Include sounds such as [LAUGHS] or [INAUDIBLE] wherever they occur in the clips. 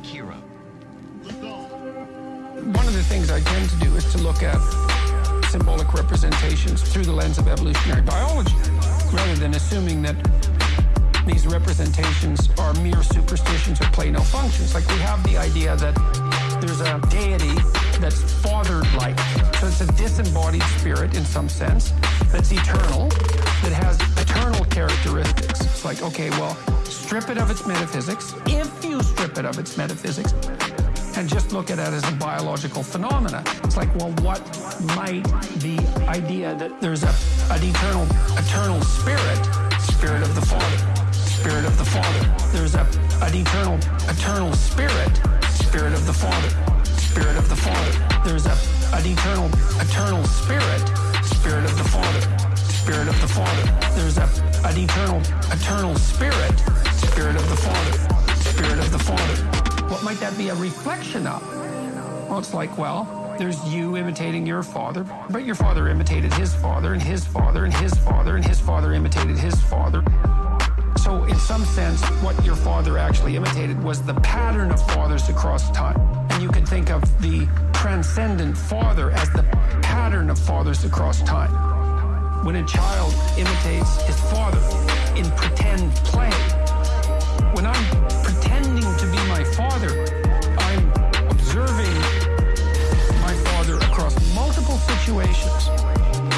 Akira. One of the things I tend to do is to look at symbolic representations through the lens of evolutionary biology, rather than assuming that these representations are mere superstitions or play no functions. Like we have the idea that there's a deity that's fathered like. So it's a disembodied spirit in some sense that's eternal, that has eternal characteristics. It's like, okay, well, strip it of its metaphysics. If you strip it of its metaphysics, and just look at it as a biological phenomena. It's like, well, what might the idea that there's a, an eternal, eternal spirit, spirit of the Father, spirit of the Father. There's a, an eternal, eternal spirit, spirit of the Father, spirit of the Father. There's a, an eternal, eternal spirit, spirit of the Father, spirit of the Father. There's a, an eternal, eternal spirit, spirit of the Father, spirit of the Father. What might that be a reflection of? Well, it's like, well, there's you imitating your father, but your father imitated his father, and his father, and his father, and his father imitated his father. So, in some sense, what your father actually imitated was the pattern of fathers across time. And you can think of the transcendent father as the pattern of fathers across time. When a child imitates his father in pretend play, when I'm pretending to be my father, I'm observing my father across multiple situations.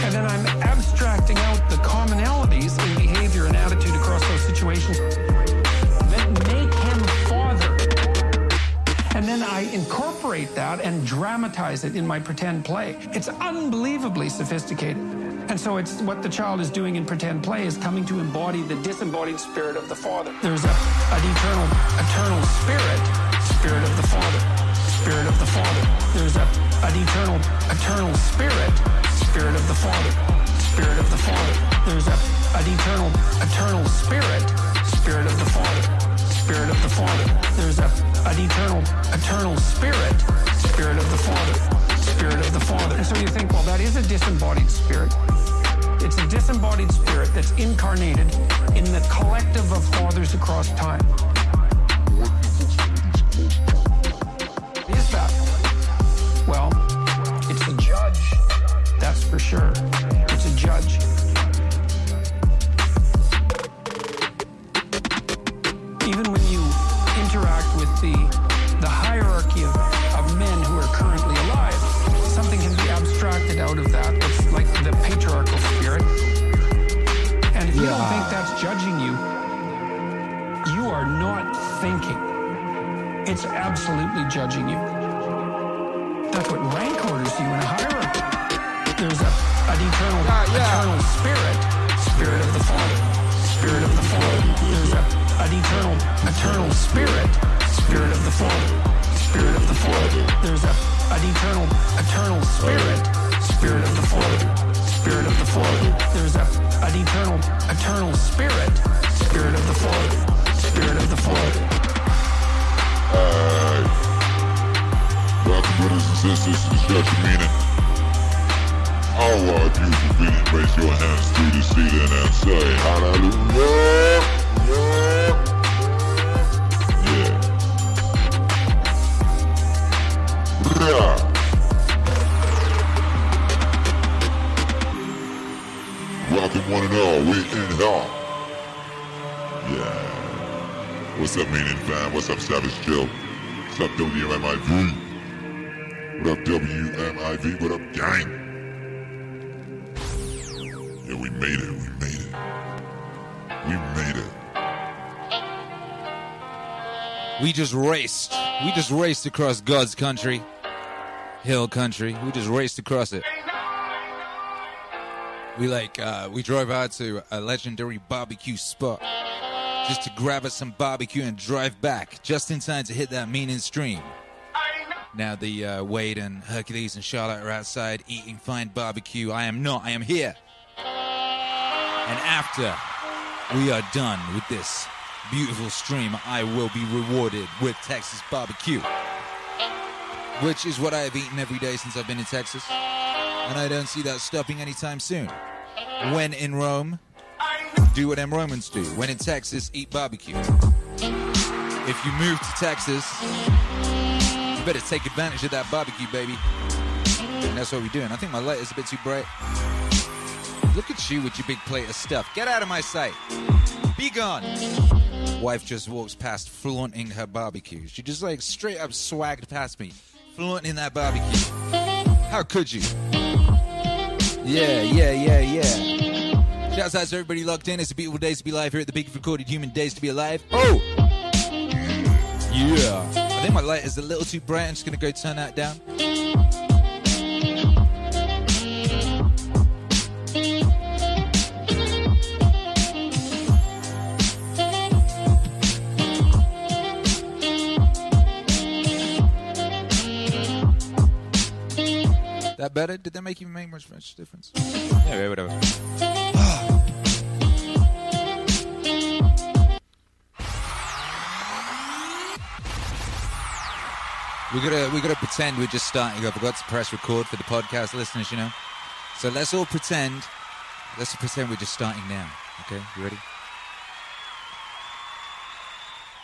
And then I'm abstracting out the commonalities in behavior and attitude across those situations that make him father. And then I incorporate that and dramatize it in my pretend play. It's unbelievably sophisticated. And so it's what the child is doing in pretend play is coming to embody the disembodied spirit of the Father. There's a, an eternal, eternal spirit, spirit of the Father, spirit of the Father. There's a, an eternal, eternal spirit, spirit of the Father, spirit of the Father. There's a, an eternal, eternal spirit, spirit of the Father, spirit of the Father. There's a, an eternal, eternal spirit, spirit of the Father, spirit of the Father. And so you think, well, that is a disembodied spirit. It's a disembodied spirit that's incarnated in the collective of fathers across time. Is that? Well, it's a judge, that's for sure. It's a judge. Even when you It's absolutely judging you. That's what rank orders you in a hierarchy. There's a, an eternal, ah, eternal spirit, spirit of the Father, spirit of the Father. There's a, an eternal, eternal spirit, spirit of the Father, spirit of the Father. There's a, an eternal, eternal spirit, spirit of the Father, spirit of the Father. There's a, an eternal, eternal spirit, spirit of the Father, spirit of the Father. Alright. Welcome, brothers and sisters, to the of Meaning. All our beautiful beings, raise your hands to the ceiling and say hallelujah. Yeah. Welcome one and all, we in. Yeah. What's up, Meaning fam? What's up, Savage Jill? What's up, WMIV? What up, WMIV? What up, gang? Yeah, we made it. We made it. We made it. We just raced. We just raced across God's country, hill country. We just raced across it. We like uh, we drove out to a legendary barbecue spot just to grab us some barbecue and drive back just in time to hit that meaning stream. Now the uh, Wade and Hercules and Charlotte are outside eating fine barbecue. I am not. I am here. And after we are done with this beautiful stream, I will be rewarded with Texas barbecue, which is what I have eaten every day since I've been in Texas. And I don't see that stopping anytime soon. When in Rome, do what them Romans do. When in Texas, eat barbecue. if you move to Texas, you better take advantage of that barbecue, baby. And that's what we're doing. I think my light is a bit too bright. Look at you with your big plate of stuff. Get out of my sight. Be gone. Wife just walks past, flaunting her barbecue. She just like straight up swagged past me, flaunting that barbecue. How could you? Yeah, yeah, yeah, yeah. Shouts out to everybody locked in. It's a beautiful day to be live here at the Big Recorded Human Days to be alive. Oh! Yeah. I think my light is a little too bright. I'm just gonna go turn that down. That better? Did that make you make much, much difference? Yeah, whatever. We gotta we gotta pretend we're just starting. I forgot to press record for the podcast listeners, you know. So let's all pretend. Let's pretend we're just starting now. Okay, you ready?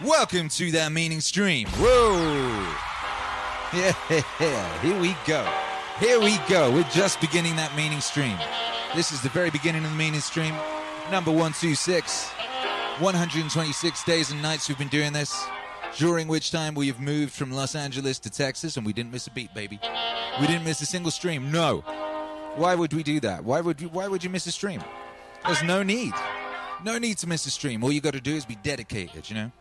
Welcome to that meaning stream. Whoa! Yeah, [LAUGHS] here we go. Here we go. We're just beginning that meaning stream. This is the very beginning of the meaning stream. Number 126. 126 days and nights we've been doing this during which time we have moved from Los Angeles to Texas and we didn't miss a beat, baby. We didn't miss a single stream. No. Why would we do that? Why would you why would you miss a stream? There's no need. No need to miss a stream. All you got to do is be dedicated, you know?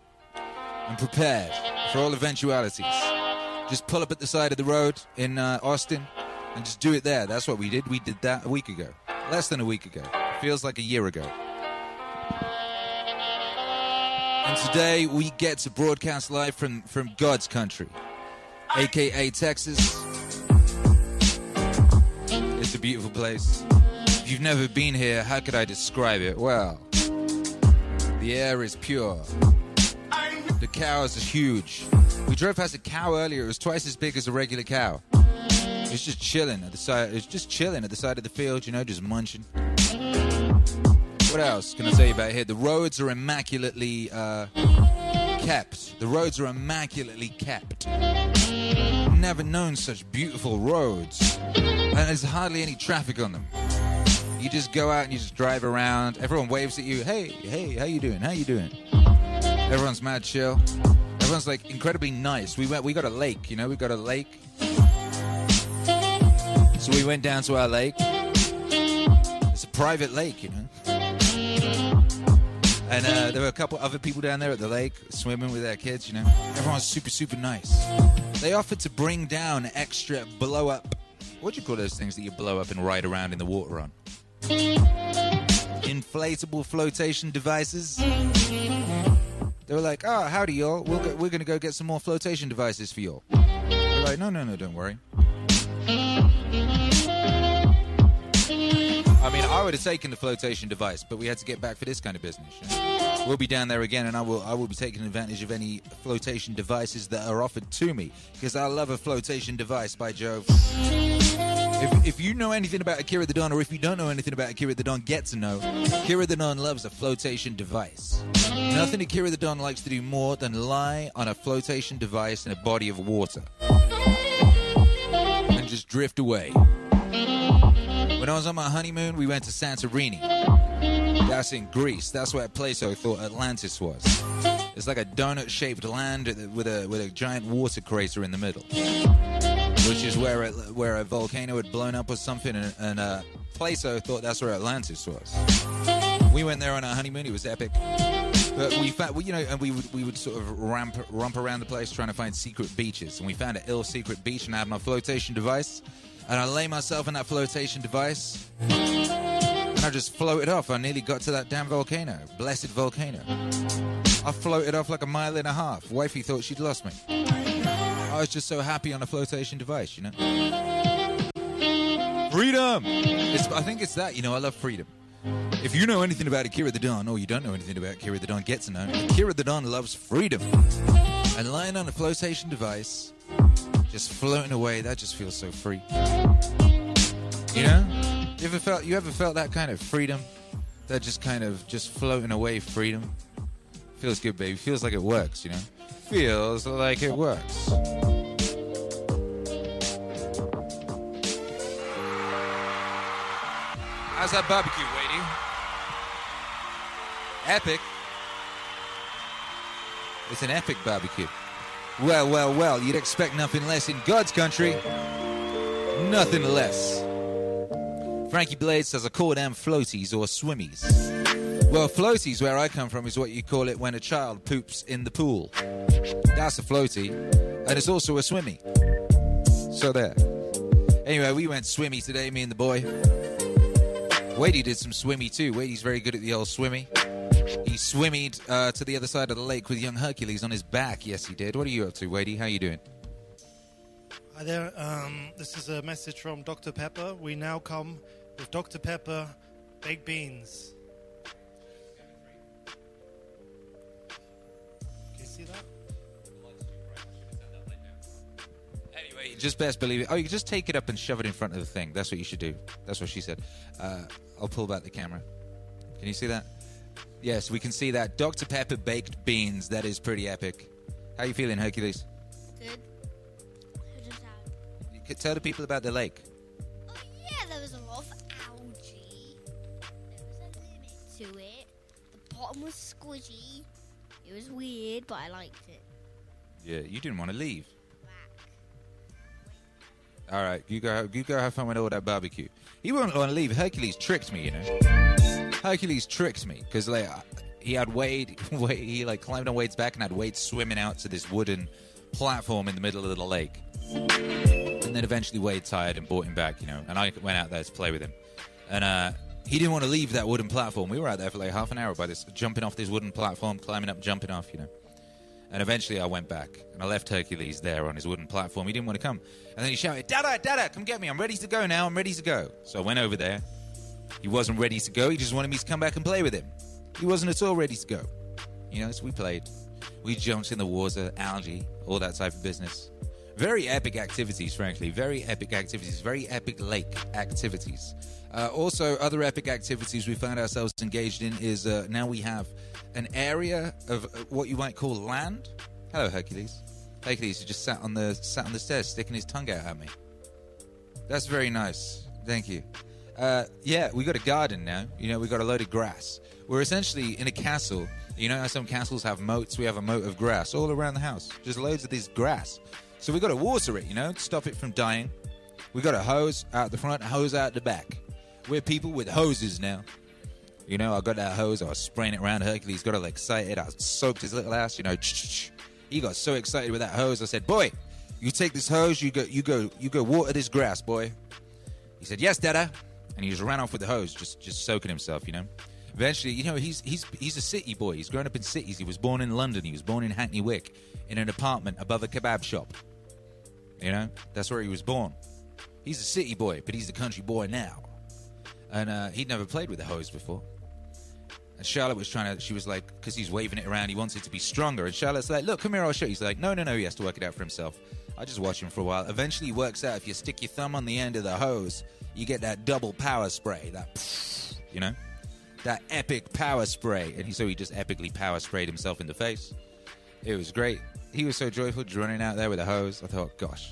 And prepared for all eventualities. Just pull up at the side of the road in uh, Austin and just do it there. That's what we did. We did that a week ago. Less than a week ago. Feels like a year ago. And today we get to broadcast live from, from God's country, aka Texas. It's a beautiful place. If you've never been here, how could I describe it? Well, the air is pure. The cows are huge. We drove past a cow earlier. It was twice as big as a regular cow. It was just chilling at the side. It was just chilling at the side of the field, you know, just munching. What [LAUGHS] else can I say about here? The roads are immaculately uh, kept. The roads are immaculately kept. Never known such beautiful roads, and there's hardly any traffic on them. You just go out and you just drive around. Everyone waves at you. Hey, hey, how you doing? How you doing? Everyone's mad chill. Everyone's like incredibly nice. We went. We got a lake. You know, we got a lake. So we went down to our lake. It's a private lake, you know. And uh, there were a couple other people down there at the lake swimming with their kids, you know. Everyone's super, super nice. They offered to bring down extra blow up. What do you call those things that you blow up and ride around in the water on? Inflatable flotation devices. They were like, oh, howdy, y'all. We'll go, we're going to go get some more flotation devices for y'all. They're like, no, no, no, don't worry. I would have taken the flotation device, but we had to get back for this kind of business. We'll be down there again, and I will I will be taking advantage of any flotation devices that are offered to me because I love a flotation device. By Jove! If, if you know anything about Akira the Don, or if you don't know anything about Akira the Don, get to know. Akira the Don loves a flotation device. Nothing Akira the Don likes to do more than lie on a flotation device in a body of water and just drift away. When I was on my honeymoon, we went to Santorini. That's in Greece. That's where Plato thought Atlantis was. It's like a donut-shaped land with a with a giant water crater in the middle, which is where it, where a volcano had blown up or something, and, and uh, Plato thought that's where Atlantis was. We went there on our honeymoon. It was epic. But we found, you know, and we would we would sort of ramp romp around the place trying to find secret beaches, and we found an ill secret beach, and I had my flotation device, and I lay myself in that flotation device, and I just floated off. I nearly got to that damn volcano, blessed volcano. I floated off like a mile and a half. Wifey thought she'd lost me. I was just so happy on a flotation device, you know. Freedom. It's, I think it's that, you know. I love freedom. If you know anything about Akira the Don, or you don't know anything about Akira the Don, get to know. Akira the Don loves freedom. And lying on a flotation device, just floating away, that just feels so free. You know? You ever felt you ever felt that kind of freedom? That just kind of just floating away freedom? Feels good, baby. Feels like it works, you know? feels like it works. How's that barbecue, Wadey? Epic. It's an epic barbecue. Well, well, well, you'd expect nothing less in God's country. Nothing less. Frankie Blades says, I call them floaties or swimmies. Well, floaties, where I come from, is what you call it when a child poops in the pool. That's a floaty, and it's also a swimmy. So there. Anyway, we went swimmy today, me and the boy. Wadey did some swimmy too. Wadey's very good at the old swimmy. He swimmied uh, to the other side of the lake with young Hercules on his back. Yes, he did. What are you up to, Wadey? How are you doing? Hi there. Um, this is a message from Dr. Pepper. We now come with Dr. Pepper baked beans. Just best believe it. Oh, you can just take it up and shove it in front of the thing. That's what you should do. That's what she said. Uh, I'll pull back the camera. Can you see that? Yes, we can see that. Dr. Pepper baked beans. That is pretty epic. How you feeling, Hercules? Good. That? You could tell the people about the lake. Oh yeah, there was a lot of algae. There was a limit to it. The bottom was squishy. It was weird, but I liked it. Yeah, you didn't want to leave. All right, you go. You go have fun with all that barbecue. He won't want to leave. Hercules tricked me, you know. Hercules tricked me because like he had Wade. [LAUGHS] Wade he like climbed on Wade's back and had Wade swimming out to this wooden platform in the middle of the lake. And then eventually Wade tired and brought him back, you know. And I went out there to play with him. And uh, he didn't want to leave that wooden platform. We were out there for like half an hour by this, jumping off this wooden platform, climbing up, jumping off, you know. And eventually I went back and I left Hercules there on his wooden platform. He didn't want to come. And then he shouted, Dada, Dada, come get me. I'm ready to go now. I'm ready to go. So I went over there. He wasn't ready to go. He just wanted me to come back and play with him. He wasn't at all ready to go. You know, so we played. We jumped in the water, algae, all that type of business. Very epic activities, frankly. Very epic activities. Very epic lake activities. Uh, also, other epic activities we found ourselves engaged in is uh, now we have an area of uh, what you might call land. Hello, Hercules. Hercules just sat on the sat on the stairs, sticking his tongue out at me. That's very nice. Thank you. Uh, yeah, we got a garden now. You know, we got a load of grass. We're essentially in a castle. You know how some castles have moats? We have a moat of grass all around the house. Just loads of this grass. So we got to water it, you know, stop it from dying. We got a hose out the front, a hose out the back. We're people with hoses now. You know, I got that hose, I was spraying it around Hercules, got all excited. I soaked his little ass, you know. He got so excited with that hose. I said, Boy, you take this hose, you go you go you go water this grass, boy. He said, Yes, Dada. And he just ran off with the hose, just just soaking himself, you know. Eventually, you know, he's he's he's a city boy. He's grown up in cities. He was born in London. He was born in Hackney Wick, in an apartment above a kebab shop. You know, that's where he was born. He's a city boy, but he's a country boy now. And uh, he'd never played with a hose before. And Charlotte was trying to, she was like, because he's waving it around, he wants it to be stronger. And Charlotte's like, look, come here, I'll show you. He's like, no, no, no, he has to work it out for himself. I just watch him for a while. Eventually, he works out if you stick your thumb on the end of the hose, you get that double power spray. That, you know, that epic power spray. And he, so he just epically power sprayed himself in the face. It was great. He was so joyful, just running out there with a hose. I thought, gosh,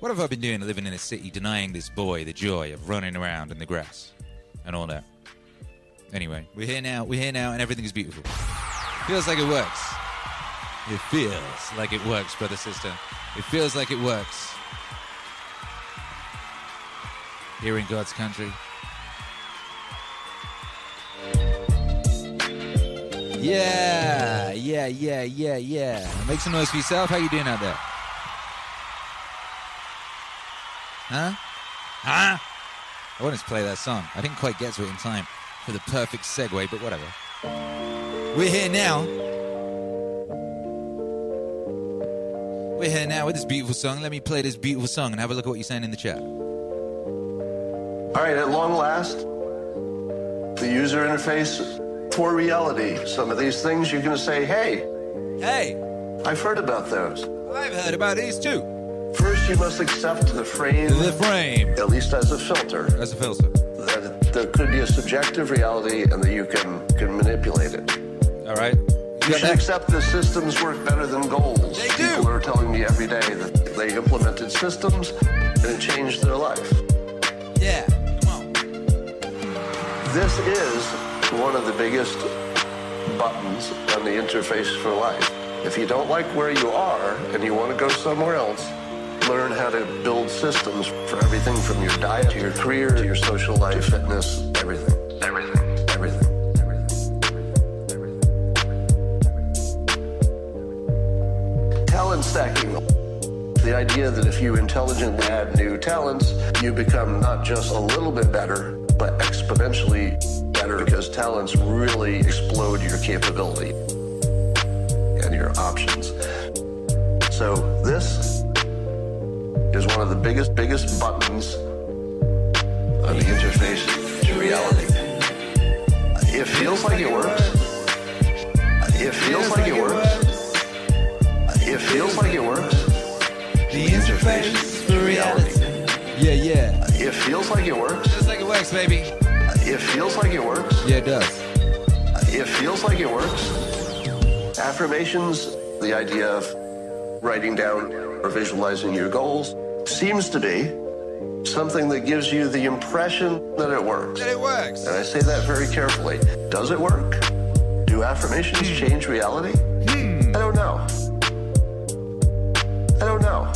what have I been doing living in a city, denying this boy the joy of running around in the grass and all that? Anyway, we're here now. We're here now, and everything is beautiful. Feels like it works. It feels like it works, brother, sister. It feels like it works. Here in God's country. Yeah, yeah, yeah, yeah, yeah. Make some noise for yourself. How you doing out there? Huh? Huh? I wanted to play that song. I didn't quite get to it in time for the perfect segue, but whatever. We're here now. We're here now with this beautiful song. Let me play this beautiful song and have a look at what you're saying in the chat. All right, at long last, the user interface for reality. Some of these things you're going to say, hey, Hey, I've heard about those. I've heard about these too. First, you must accept the frame, The frame at least as a filter, as a filter. That there could be a subjective reality and that you can, can manipulate it. All right. You should accept that systems work better than goals. They do. People are telling me every day that they implemented systems and it changed their life. Yeah. Come on. This is one of the biggest buttons on the interface for life. If you don't like where you are and you want to go somewhere else, learn how to build systems for everything from your diet to your career to your social life, fitness, everything. Everything. Everything. Everything. Talent stacking. The idea that if you intelligently add new talents, you become not just a little bit better, but exponentially better because talents really explode your capability and your options. So this is one of the biggest, biggest buttons on the interface to reality. It feels like it works. It feels like it works. It feels like it works. The interface to reality. Yeah, yeah. It feels like it works. Just like it works, baby. It feels like it works. Yeah, it does. It feels like it works. Affirmations, the idea of writing down or visualizing your goals, seems to be something that gives you the impression that it works. That it works. And I say that very carefully. Does it work? Do affirmations hmm. change reality? Hmm. I don't know. I don't know.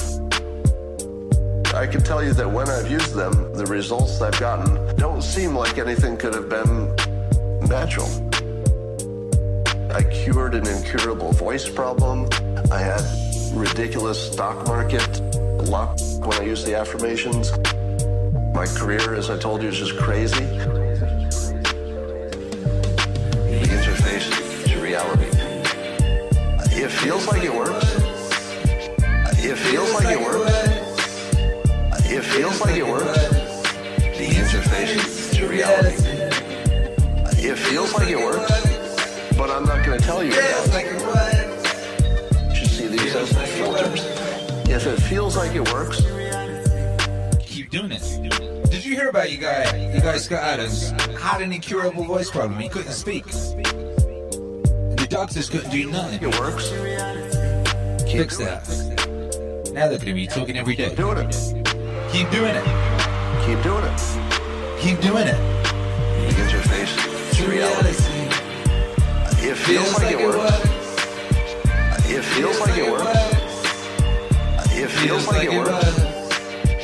I can tell you that when I've used them, the results I've gotten don't seem like anything could have been natural. I cured an incurable voice problem. I had ridiculous stock market luck when I use the affirmations. My career, as I told you, is just crazy. The interface to reality. It feels like it works. It feels like it works. It feels like it works. The interface to reality. It feels like it works, but I'm not going to tell you that. You should see these as filters. If it feels like it works, Keep doing it. Did you hear about you guy, you guy Scott Adams had an incurable voice problem. He couldn't speak. The doctors couldn't do nothing. it works. Keep Fix doing that. it. Now look at him. He's talking every day. Keep doing it. Keep doing it. Keep doing it. Keep doing it. The interface to reality. It feels like it works. It feels like it works. It feels like it works.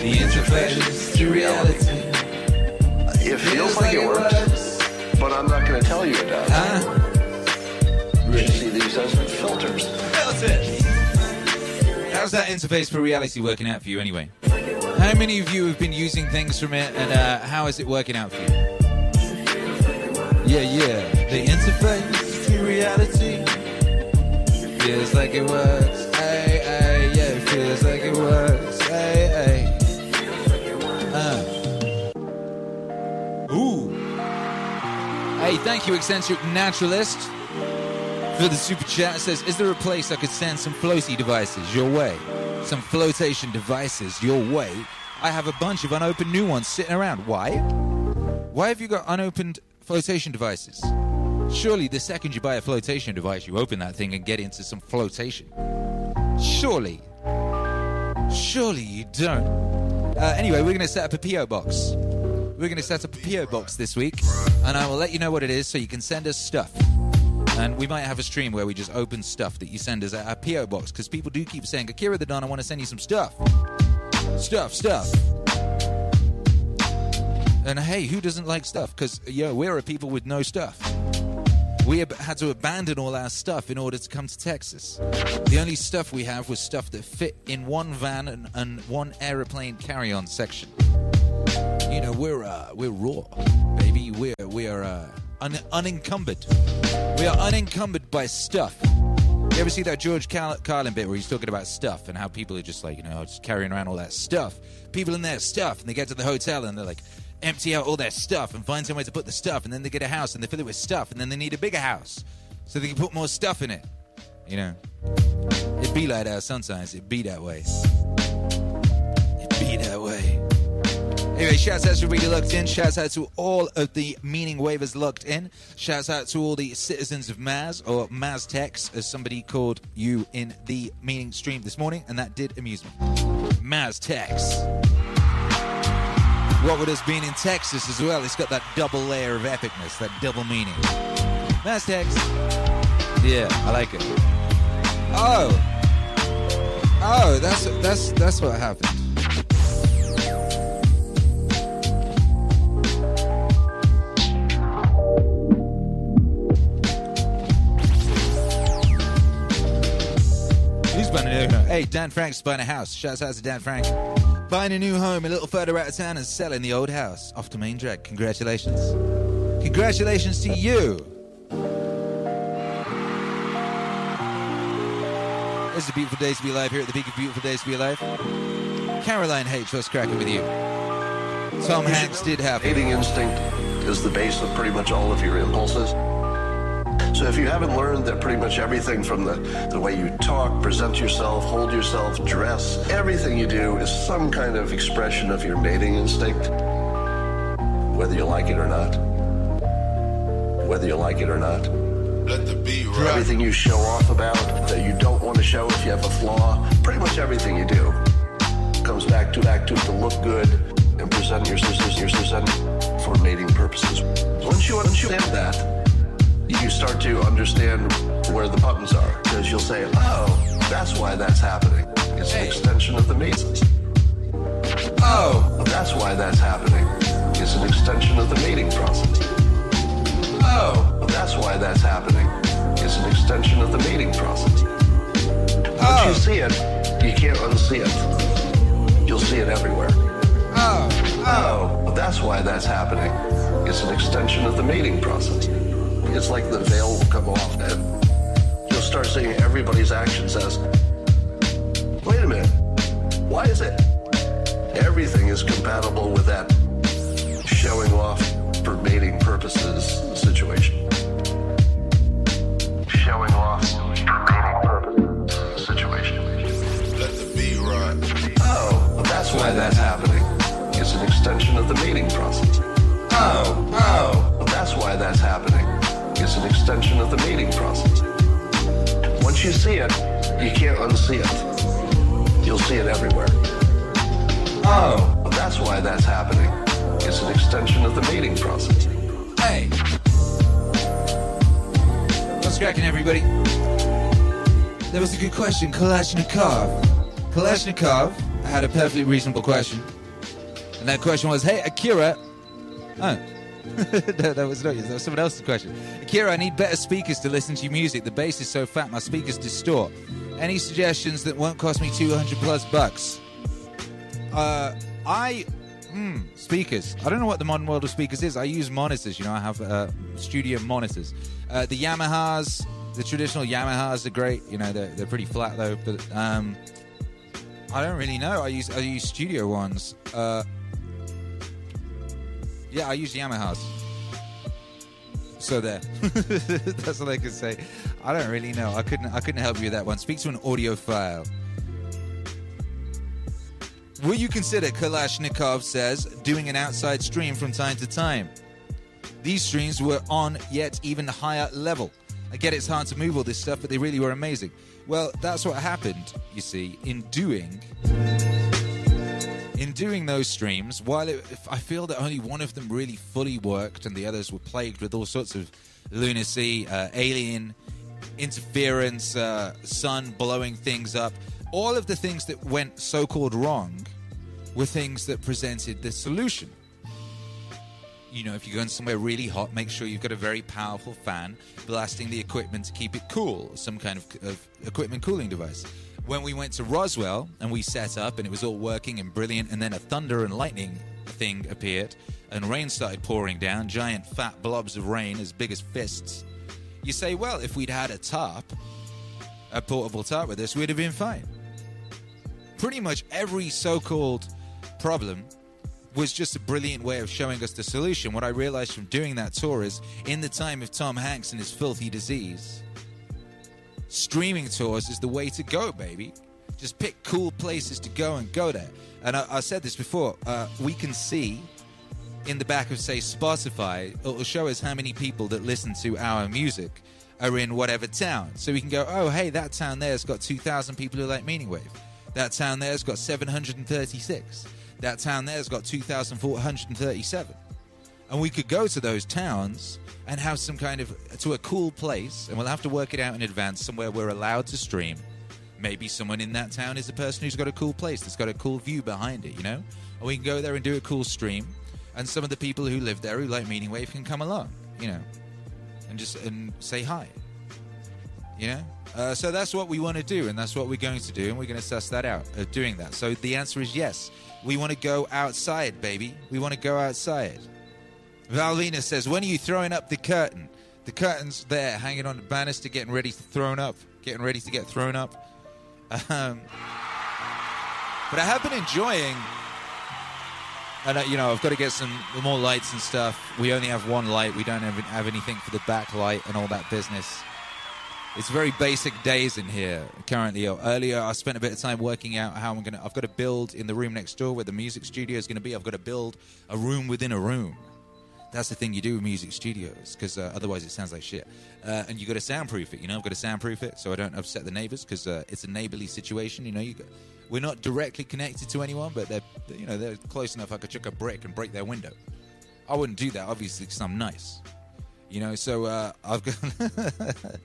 The interface to reality. It feels like it works, but I'm not going to tell you it does. Huh? You see these as filters. That's it. How's that interface for reality working out for you anyway? How many of you have been using things from it and uh, how is it working out for you? Yeah, yeah. The interface to reality feels like it works. Feels like it works. Hey, hey. Uh. Ooh. Hey, thank you, eccentric naturalist for the super chat. It says, "Is there a place I could send some floaty devices your way? Some flotation devices your way? I have a bunch of unopened new ones sitting around. Why? Why have you got unopened flotation devices? Surely, the second you buy a flotation device, you open that thing and get into some flotation. Surely, surely you don't. Uh, anyway, we're going to set up a PO box. We're going to set up a PO box this week, and I will let you know what it is so you can send us stuff. And we might have a stream where we just open stuff that you send us at our PO box because people do keep saying, Akira the Don, I want to send you some stuff. Stuff, stuff. And hey, who doesn't like stuff? Because, yo, we're a people with no stuff. We had to abandon all our stuff in order to come to Texas. The only stuff we have was stuff that fit in one van and, and one aeroplane carry-on section. You know, we're uh, we're raw, baby. We're we are uh, un- unencumbered. We are unencumbered by stuff. You ever see that George Carlin bit where he's talking about stuff and how people are just like, you know, just carrying around all that stuff? People in their stuff, and they get to the hotel and they're like, empty out all their stuff and find somewhere to put the stuff, and then they get a house and they fill it with stuff, and then they need a bigger house so they can put more stuff in it. You know, it be like that sometimes. It be that way. It be that way. Anyway, shouts out to everybody locked in. Shouts out to all of the meaning waivers locked in. Shouts out to all the citizens of Maz, or Maztex, as somebody called you in the meaning stream this morning, and that did amuse me. Maztex. What would has been in Texas as well? It's got that double layer of epicness, that double meaning. Maztex. Yeah, I like it. Oh. Oh, that's that's that's what happened. Who's buying a? Hey, Dan Frank's buying a house. Shouts out to Dan Frank. Buying a new home a little further out of town and selling the old house off the main drag. Congratulations. Congratulations to you. It's a beautiful day to be alive here at the peak of beautiful days to be alive. Caroline H. What's cracking with you? Tom Hanks did happen. Mating instinct is the base of pretty much all of your impulses. So if you haven't learned that pretty much everything from the, the way you talk, present yourself, hold yourself, dress, everything you do is some kind of expression of your mating instinct, whether you like it or not. Whether you like it or not. Let the beat rock. Everything you show off about that you don't want to show if you have a flaw, pretty much everything you do comes back to back to to look good and present your sisters your present for mating purposes. Once you once you have that, you start to understand where the buttons are because you'll say, oh, "Oh, that's why that's happening. It's an extension of the mating." Oh, that's why that's happening. It's an extension of the mating process. Oh, that's why that's happening. It's an extension of the mating process. Once you oh. see it, you can't unsee it. You'll see it everywhere. Oh, Oh, that's why that's happening. It's an extension of the mating process. It's like the veil will come off and you'll start seeing everybody's actions as, wait a minute, why is it? Everything is compatible with that showing off for mating purposes situation. Showing off for mating purposes situation. Let the beat rock. Oh, that's why that's happening. It's an extension of the mating process. Oh, oh, that's why that's happening. It's an extension of the mating process. Once you see it, you can't unsee it. You'll see it everywhere. Oh, that's why that's happening. It's an extension of the mating process. hey. What's cracking, everybody? That was a good question. Kalashnikov. Kalashnikov I had a perfectly reasonable question. And that question was, hey, Akira. Oh. [LAUGHS] no, that was not you. That was someone else's question. Akira, I need better speakers to listen to your music. The bass is so fat, my speakers distort. Any suggestions that won't cost me 200 plus bucks? Uh, I hmm, speakers. I don't know what the modern world of speakers is. I use monitors. You know, I have uh, studio monitors. Uh, the Yamahas, the traditional Yamahas are great. You know, they're, they're pretty flat though. But um, I don't really know. I use I use studio ones. Uh, yeah, I use Yamahas. So there. [LAUGHS] That's all I can say. I don't really know. I couldn't I couldn't help you with that one. Speak to an audiophile. Will you consider Kalashnikov says doing an outside stream from time to time? These streams were on yet even higher level. I get it's hard to move all this stuff, but they really were amazing. Well, that's what happened, you see, in doing in doing those streams, while it, I feel that only one of them really fully worked and the others were plagued with all sorts of lunacy, uh, alien interference, uh, sun blowing things up, all of the things that went so called wrong were things that presented the solution. You know, if you're going somewhere really hot, make sure you've got a very powerful fan blasting the equipment to keep it cool, some kind of, of equipment cooling device when we went to Roswell and we set up and it was all working and brilliant, and then a thunder and lightning thing appeared and rain started pouring down, giant fat blobs of rain as big as fists. You say, well, if we'd had a tarp, a portable tarp with us, we'd have been fine. Pretty much every so called problem was just a brilliant way of showing us the solution. What I realized from doing that tour is in the time of Tom Hanks and his filthy disease, streaming tours is the way to go, baby. Just pick cool places to go and go there. And I, I said this before. Uh, we can see in the back of say Spotify, it'll show us how many people that listen to our music are in whatever town. So we can go, oh hey, that town there's got 2,000 people who like Meaning Wave. That town there's got 736. That town there's got 2,437. And we could go to those towns and have some kind of to a cool place, and we'll have to work it out in advance somewhere we're allowed to stream. Maybe someone in that town is a person who's got a cool place that's got a cool view behind it, you know? And we can go there and do a cool stream, and some of the people who live there who like Meaning Wave can come along, you know, and just and say hi, you know. Uh, so that's what we want to do, and that's what we're going to do, and we're going to suss that out of doing that. So the answer is yes. We want to go outside, baby. We want to go outside. Valvina says, "When are you throwing up the curtain? The curtain's there, hanging on the banister, getting ready to thrown up, getting ready to get thrown up." Um, but I have been enjoying, and uh, you know, I've got to get some more lights and stuff. We only have one light. We don't have, have anything for the backlight and all that business. It's very basic days in here currently. Earlier, I spent a bit of time working out how I'm gonna. I've got to build in the room next door where the music studio is going to be. I've got to build a room within a room. That's the thing you do with music studios because uh, otherwise it sounds like shit. Uh, and you got to soundproof it. You know, I've got to soundproof it so I don't upset the neighbors because uh, it's a neighborly situation. You know, you got, we're not directly connected to anyone, but they're you know they're close enough. I could chuck a brick and break their window. I wouldn't do that obviously because I'm nice. You know, so uh, I've got [LAUGHS]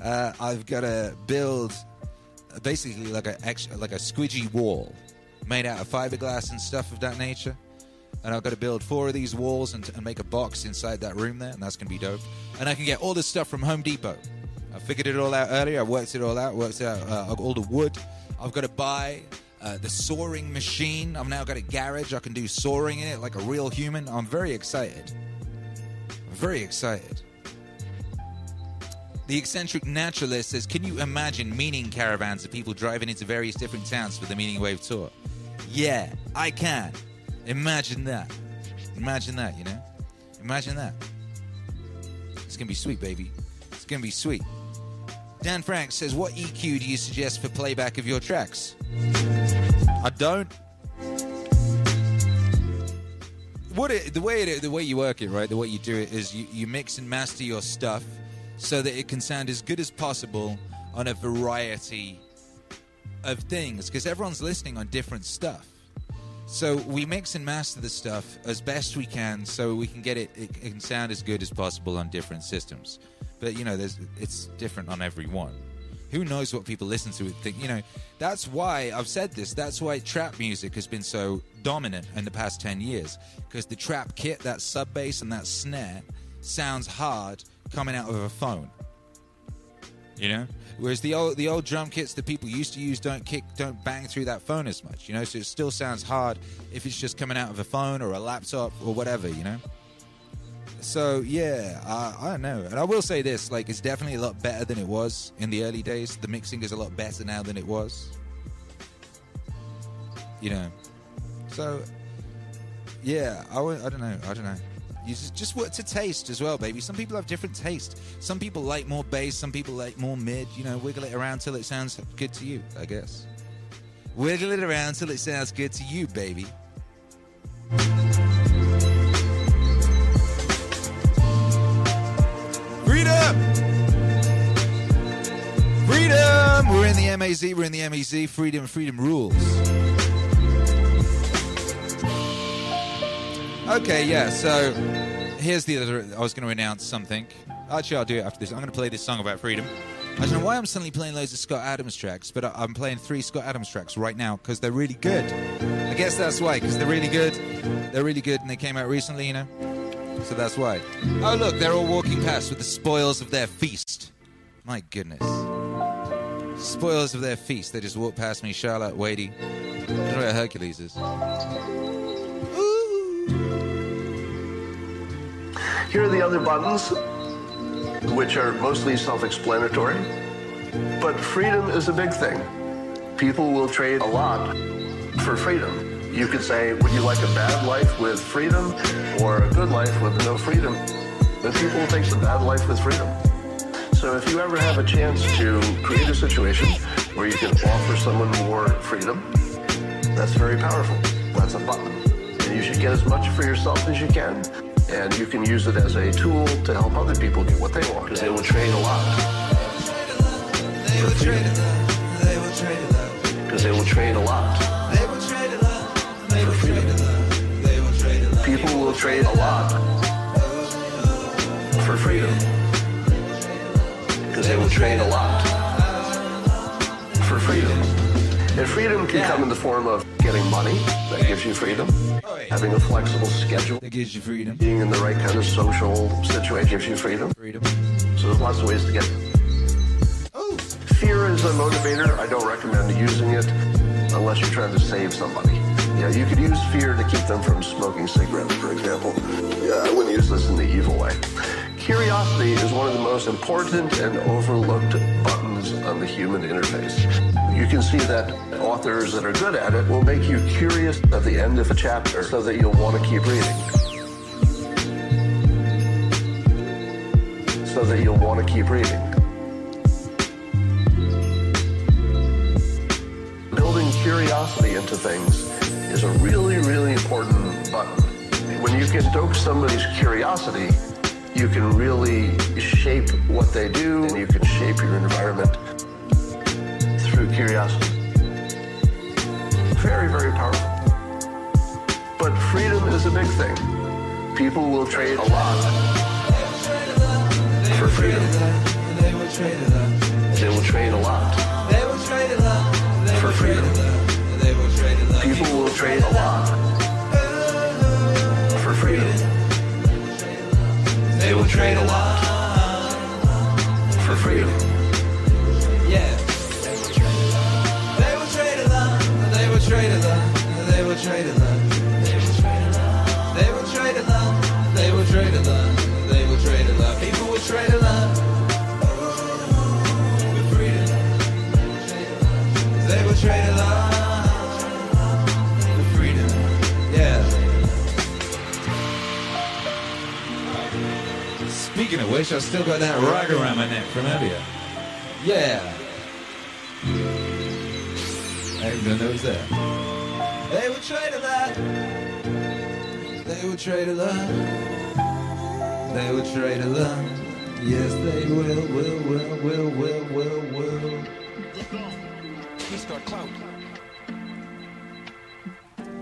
uh, I've got to build basically like a like a squidgy wall made out of fiberglass and stuff of that nature and I've got to build four of these walls and, and, make a box inside that room there, and that's going to be dope. And I can get all this stuff from Home Depot. I figured it all out earlier. I worked it all out. Worked out uh, all the wood. I've got to buy uh, the soaring machine. I've now got a garage. I can do soaring in it like a real human. I'm very excited. I'm very excited. The eccentric naturalist says, "Can you imagine meaning caravans of people driving into various different towns for the Meaning Wave tour?" Yeah, I can. Imagine that. Imagine that, you know? Imagine that. It's gonna be sweet, baby. It's gonna be sweet. Dan Frank says, What EQ do you suggest for playback of your tracks? I don't. What it, the way it, the way you work it, right? The way you do it is you, you mix and master your stuff so that it can sound as good as possible on a variety of things because everyone's listening on different stuff. So we mix and master the stuff as best we can, so we can get it. It can sound as good as possible on different systems. But you know, there's it's different on every one. Who knows what people listen to? Think you know. That's why I've said this. That's why trap music has been so dominant in the past ten years. Because the trap kit, that sub bass and that snare, sounds hard coming out of a phone. You know, Whereas the old the old drum kits that people used to use don't kick don't bang through that phone as much, you know. So it still sounds hard if it's just coming out of a phone or a laptop or whatever, you know. So yeah, I don't know, and I will say this: like, it's definitely a lot better than it was in the early days. The mixing is a lot better now than it was. You know, so yeah, I, I don't know, I don't know. You just, just what to taste as well, baby. Some people have different taste. Some people like more bass. Some people like more mid. You know, wiggle it around till it sounds good to you. I guess. Wiggle it around till it sounds good to you, baby. Freedom! Freedom! We're in the MAZ, we're in the MAZ. Freedom, freedom rules. Okay, yeah, so here's the other. I was going to announce something. Actually, I'll do it after this. I'm going to play this song about freedom. I don't know why I'm suddenly playing loads of Scott Adams tracks, but I'm playing three Scott Adams tracks right now because they're really good. I guess that's why, because they're really good. They're really good and they came out recently, you know? So that's why. Oh, look, they're all walking past with the spoils of their feast. My goodness. Spoils of their feast. They just walk past me, Charlotte, Wadey. I don't know where Hercules is. Here are the other buttons, which are mostly self-explanatory. But freedom is a big thing. People will trade a lot for freedom. You could say, would you like a bad life with freedom or a good life with no freedom? But people take the bad life with freedom. So if you ever have a chance to create a situation where you can offer someone more freedom, that's very powerful. That's a button. And you should get as much for yourself as you can. And you can use it as a tool to help other people get what they want because they will trade a lot. For freedom. Because they will trade a lot. For freedom. People will trade a lot for freedom. Because they will trade a lot for freedom. And freedom can come in the form of getting money, that gives you freedom. Having a flexible schedule, That gives you freedom. being in the right kind of social situation gives you freedom. Freedom. So there's lots of ways to get. It. Fear is a motivator. I don't recommend using it unless you're trying to save somebody. You know, you could use fear to keep them from smoking cigarettes, for example. Yeah, I wouldn't use this in the evil way. Curiosity is one of the most important and overlooked buttons on the human interface. You can see that authors that are good at it will make you curious at the end of a chapter so that you'll want to keep reading. So that you'll want to keep reading. Building curiosity into things is a really, really important button. When you can stoke somebody's curiosity, you can really shape what they do and you can shape your environment through curiosity. Very, very powerful. But freedom is a big thing. People will trade a lot for freedom. They will trade a lot for freedom. People will trade a lot for freedom. Trade a lot for freedom. Yeah. They will trade a lot. They will trade a lot. They will trade a lot. Speaking of which, I've still got that rag around my neck from earlier. Yeah. I didn't know it was there. They will trade a lot. They will trade a lot. They will trade a lot. Yes, they will, will, will, will, will, will, will. He's got clout.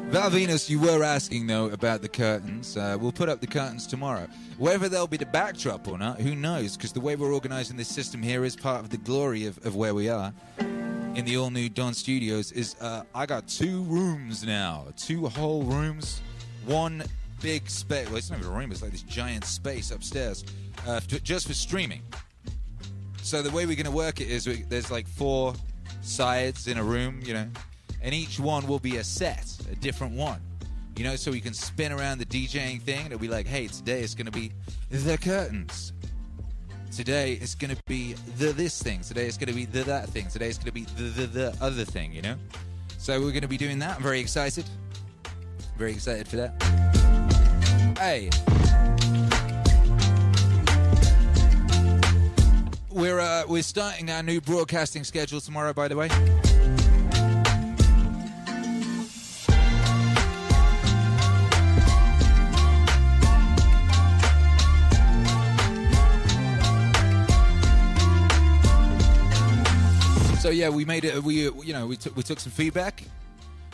Val Venus, you were asking though about the curtains. Uh, we'll put up the curtains tomorrow. Whether they'll be the backdrop or not, who knows? Because the way we're organising this system here is part of the glory of, of where we are in the all new Don Studios. Is uh, I got two rooms now, two whole rooms, one big space. Well, it's not even a room; it's like this giant space upstairs, uh, f- just for streaming. So the way we're going to work it is we, there's like four sides in a room, you know, and each one will be a set, a different one. You know, so we can spin around the DJing thing and it'll be like, hey, today it's going to be the curtains. Today it's going to be the this thing. Today it's going to be the that thing. Today it's going to be the, the the other thing, you know? So we're going to be doing that. I'm very excited. Very excited for that. Hey. We're uh, we're starting our new broadcasting schedule tomorrow, by the way. So yeah, we made it. We you know we took we took some feedback.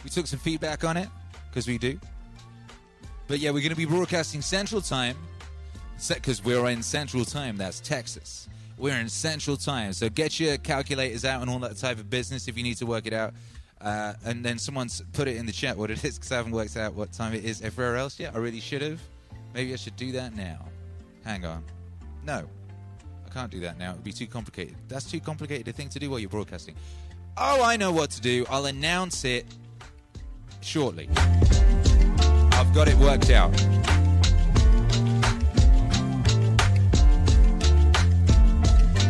We took some feedback on it because we do. But yeah, we're going to be broadcasting Central Time because we're in Central Time. That's Texas. We're in Central Time. So get your calculators out and all that type of business if you need to work it out. Uh, and then someone's put it in the chat what it is because I haven't worked out what time it is everywhere else yet. I really should have. Maybe I should do that now. Hang on. No, can't do that now. It would be too complicated. That's too complicated a thing to do while you're broadcasting. Oh, I know what to do. I'll announce it shortly. I've got it worked out.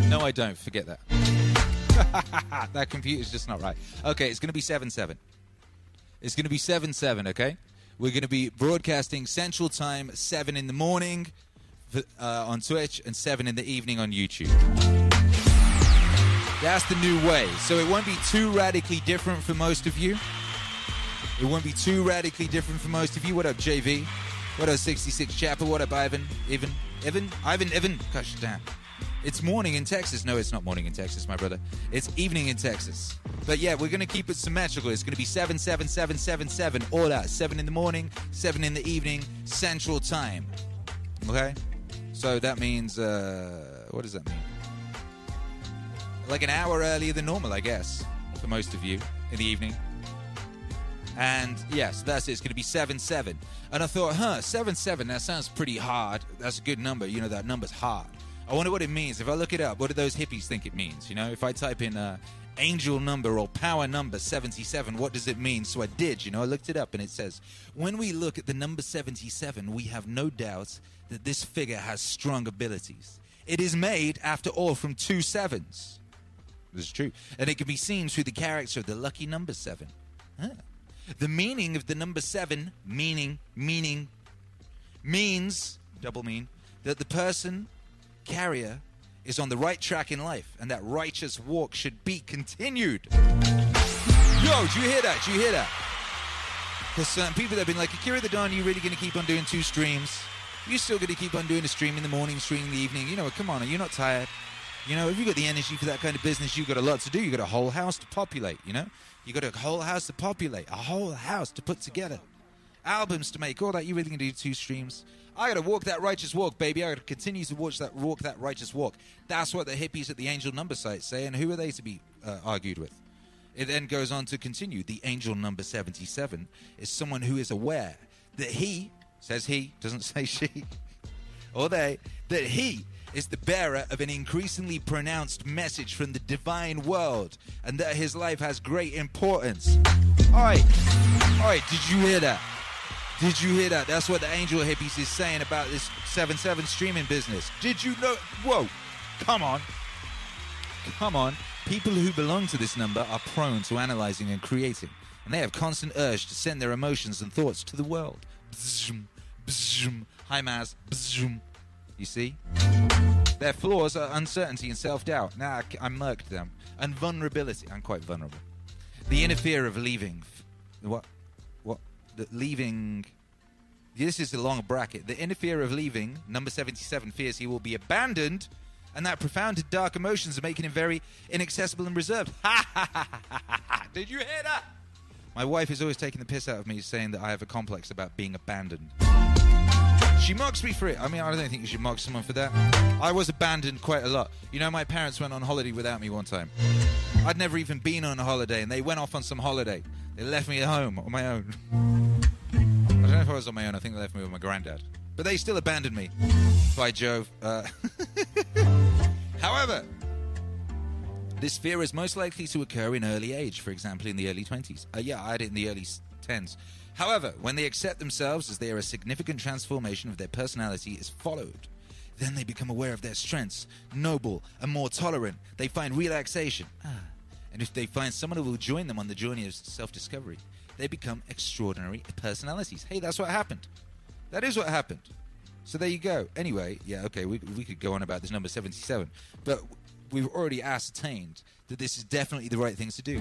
No, I don't. Forget that. [LAUGHS] that computer's just not right. Okay, it's going to be 7 7. It's going to be 7 7, okay? We're going to be broadcasting Central Time, 7 in the morning uh, on Twitch, and 7 in the evening on YouTube. That's the new way. So it won't be too radically different for most of you. It won't be too radically different for most of you. What up, JV? What up, 66 Chapper? What up, Ivan? Ivan? Evan? Ivan? Evan? Gosh, damn. It's morning in Texas. No, it's not morning in Texas, my brother. It's evening in Texas. But yeah, we're going to keep it symmetrical. It's going to be 7, 7, 7, 7, 7, all that. 7 in the morning, 7 in the evening, Central Time. Okay? So that means, uh, what does that mean? Like an hour earlier than normal, I guess, for most of you in the evening. And yes, that's it. It's going to be 7 7. And I thought, huh, 7 7, that sounds pretty hard. That's a good number. You know, that number's hard. I wonder what it means. If I look it up, what do those hippies think it means? You know, if I type in uh, angel number or power number 77, what does it mean? So I did, you know, I looked it up and it says, when we look at the number 77, we have no doubt that this figure has strong abilities. It is made, after all, from two sevens. This is true. And it can be seen through the character of the lucky number seven. Ah. The meaning of the number seven, meaning, meaning, means, double mean, that the person, carrier, is on the right track in life and that righteous walk should be continued. Yo, do you hear that? Do you hear that? Because certain people that have been like, Akira the Don, you really going to keep on doing two streams? You still going to keep on doing a stream in the morning, stream in the evening? You know, come on, are you not tired? You know, if you've got the energy for that kind of business, you've got a lot to do. You've got a whole house to populate, you know? You've got a whole house to populate, a whole house to put together, albums to make, all that. You really can do two streams. I got to walk that righteous walk, baby. I got to continue to watch that walk that righteous walk. That's what the hippies at the Angel Number site say, and who are they to be uh, argued with? It then goes on to continue. The Angel Number 77 is someone who is aware that he, says he, doesn't [LAUGHS] say she, or they, that he is the bearer of an increasingly pronounced message from the divine world and that his life has great importance. All right, all right, did you hear that? Did you hear that? That's what the Angel Hippies is saying about this 7 7 streaming business. Did you know? Whoa, come on. Come on. People who belong to this number are prone to analyzing and creating, and they have constant urge to send their emotions and thoughts to the world. Bzzum. Hi, Maz. Bzzum. You see? Their flaws are uncertainty and self doubt. Now nah, I murked them. And vulnerability. I'm quite vulnerable. The inner fear of leaving. What? What? The leaving. This is a long bracket. The inner fear of leaving. Number 77 fears he will be abandoned. And that profound and dark emotions are making him very inaccessible and reserved. [LAUGHS] Ha ha ha ha ha! Did you hear that? My wife is always taking the piss out of me, saying that I have a complex about being abandoned. She mocks me for it. I mean, I don't think you should mock someone for that. I was abandoned quite a lot. You know, my parents went on holiday without me one time. I'd never even been on a holiday, and they went off on some holiday. They left me at home on my own. I don't know if I was on my own. I think they left me with my granddad. But they still abandoned me. By Jove. Uh, [LAUGHS] however, this fear is most likely to occur in early age, for example, in the early 20s. Uh, yeah, I had it in the early 10s. However, when they accept themselves as they are a significant transformation of their personality is followed, then they become aware of their strengths, noble and more tolerant. They find relaxation. Ah. And if they find someone who will join them on the journey of self discovery, they become extraordinary personalities. Hey, that's what happened. That is what happened. So there you go. Anyway, yeah, okay, we, we could go on about this number 77, but we've already ascertained that this is definitely the right thing to do.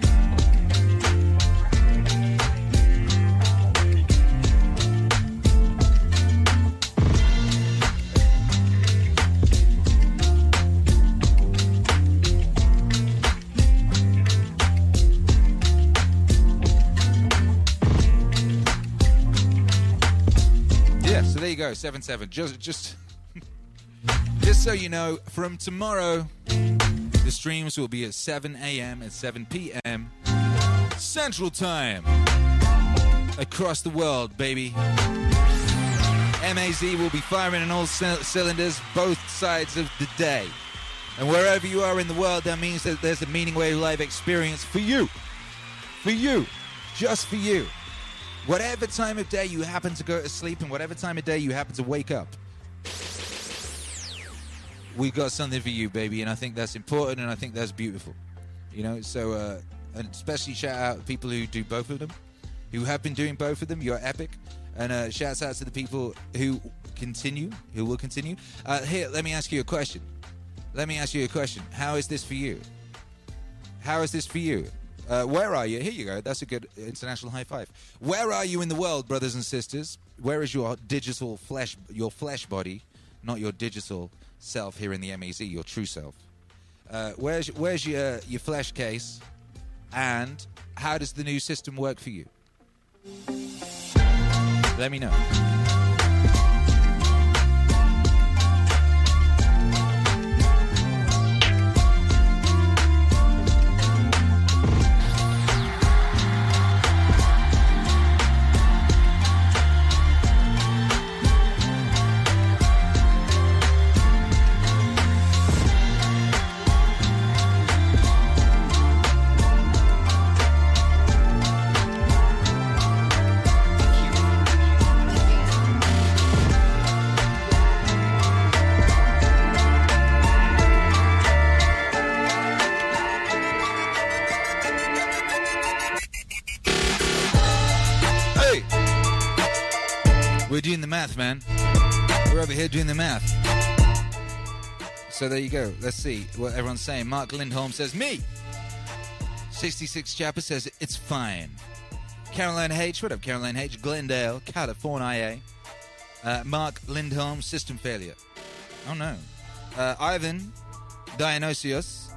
Go, seven seven. Just just [LAUGHS] just so you know, from tomorrow, the streams will be at 7 a.m. and 7 p.m. Central Time across the world, baby. MAZ will be firing on all c- cylinders both sides of the day. And wherever you are in the world, that means that there's a Meaning Wave Live experience for you. For you. Just for you. Whatever time of day you happen to go to sleep and whatever time of day you happen to wake up, we've got something for you, baby. And I think that's important and I think that's beautiful. You know, so, uh, and especially shout out people who do both of them, who have been doing both of them. You're epic. And uh, shouts out to the people who continue, who will continue. Uh, here, let me ask you a question. Let me ask you a question. How is this for you? How is this for you? Uh, where are you? Here you go. That's a good international high five. Where are you in the world, brothers and sisters? Where is your digital flesh, your flesh body, not your digital self here in the MEZ, your true self? Uh, where's where's your your flesh case, and how does the new system work for you? Let me know. Doing the math. So there you go. Let's see what everyone's saying. Mark Lindholm says, Me! 66 Chapper says, It's fine. Caroline H. What up, Caroline H? Glendale, California. Uh, Mark Lindholm, system failure. Oh no. Uh, Ivan Dionysius.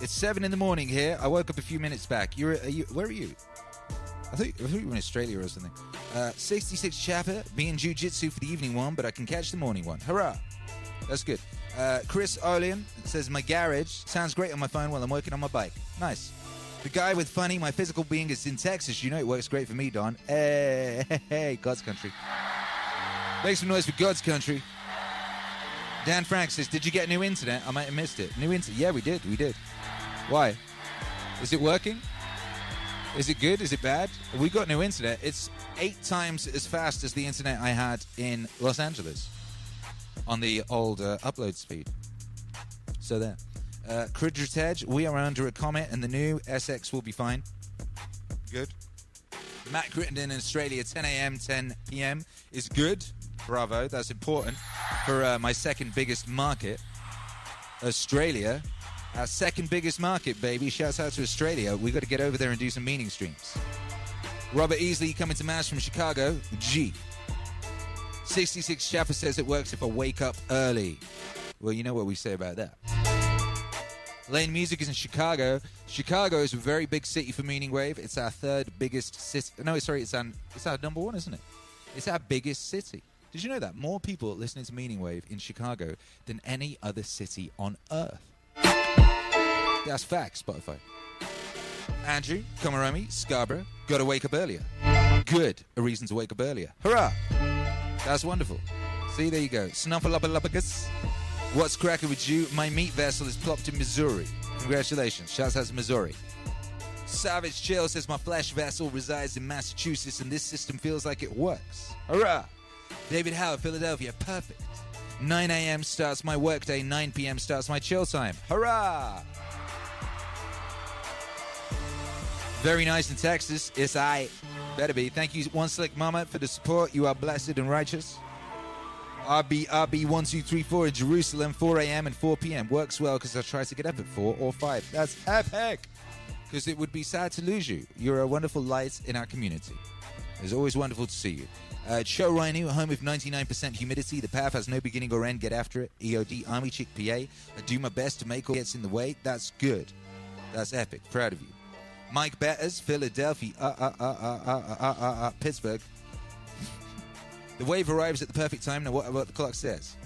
It's 7 in the morning here. I woke up a few minutes back. You're, are you, where are you? I thought, I thought you were in Australia or something. Uh, 66 Chapper, being jiu-jitsu for the evening one, but I can catch the morning one. Hurrah! That's good. Uh, Chris Olean says, My garage sounds great on my phone while I'm working on my bike. Nice. The guy with funny, my physical being is in Texas. You know it works great for me, Don. Hey, hey, hey, God's country. Make some noise for God's country. Dan Frank says, Did you get new internet? I might have missed it. New internet? Yeah, we did. We did. Why? Is it working? Is it good? Is it bad? We got new internet. It's eight times as fast as the internet I had in Los Angeles on the old uh, upload speed. So there. Uh, Edge, we are under a comet, and the new SX will be fine. Good. Matt Crittenden in Australia, 10 a.m., 10 p.m. is good. Bravo. That's important for uh, my second biggest market, Australia. Our second biggest market, baby. Shouts out to Australia. We've got to get over there and do some meaning streams. Robert Easley coming to Mass from Chicago. G. 66 Chapper says it works if I wake up early. Well, you know what we say about that. Lane Music is in Chicago. Chicago is a very big city for Meaning Wave. It's our third biggest city. No, sorry, it's our, it's our number one, isn't it? It's our biggest city. Did you know that? More people listening to Meaning Wave in Chicago than any other city on earth. That's facts, Spotify. Andrew, Komaromi, Scarborough, gotta wake up earlier. Good, a reason to wake up earlier. Hurrah! That's wonderful. See, there you go. Snuffleupagus. What's cracking with you? My meat vessel is plopped in Missouri. Congratulations. Shouts out to Missouri. Savage Chill says my flesh vessel resides in Massachusetts and this system feels like it works. Hurrah! David Howard, Philadelphia. Perfect. 9 a.m. starts my workday, 9 p.m. starts my chill time. Hurrah! Very nice in Texas. It's I. Better be. Thank you, One Slick Mama, for the support. You are blessed and righteous. RB RB1234 in Jerusalem, 4 a.m. and 4 p.m. Works well because I try to get up at 4 or 5. That's epic! Because it would be sad to lose you. You're a wonderful light in our community. It's always wonderful to see you. Uh, Show Rhino, home with 99% humidity. The path has no beginning or end. Get after it. EOD Army Chick PA. I do my best to make all gets in the way. That's good. That's epic. Proud of you. Mike Betters, Philadelphia, uh, uh, uh, uh, uh, uh, uh, uh, uh, Pittsburgh. The wave arrives at the perfect time. Now, what, what the clock says?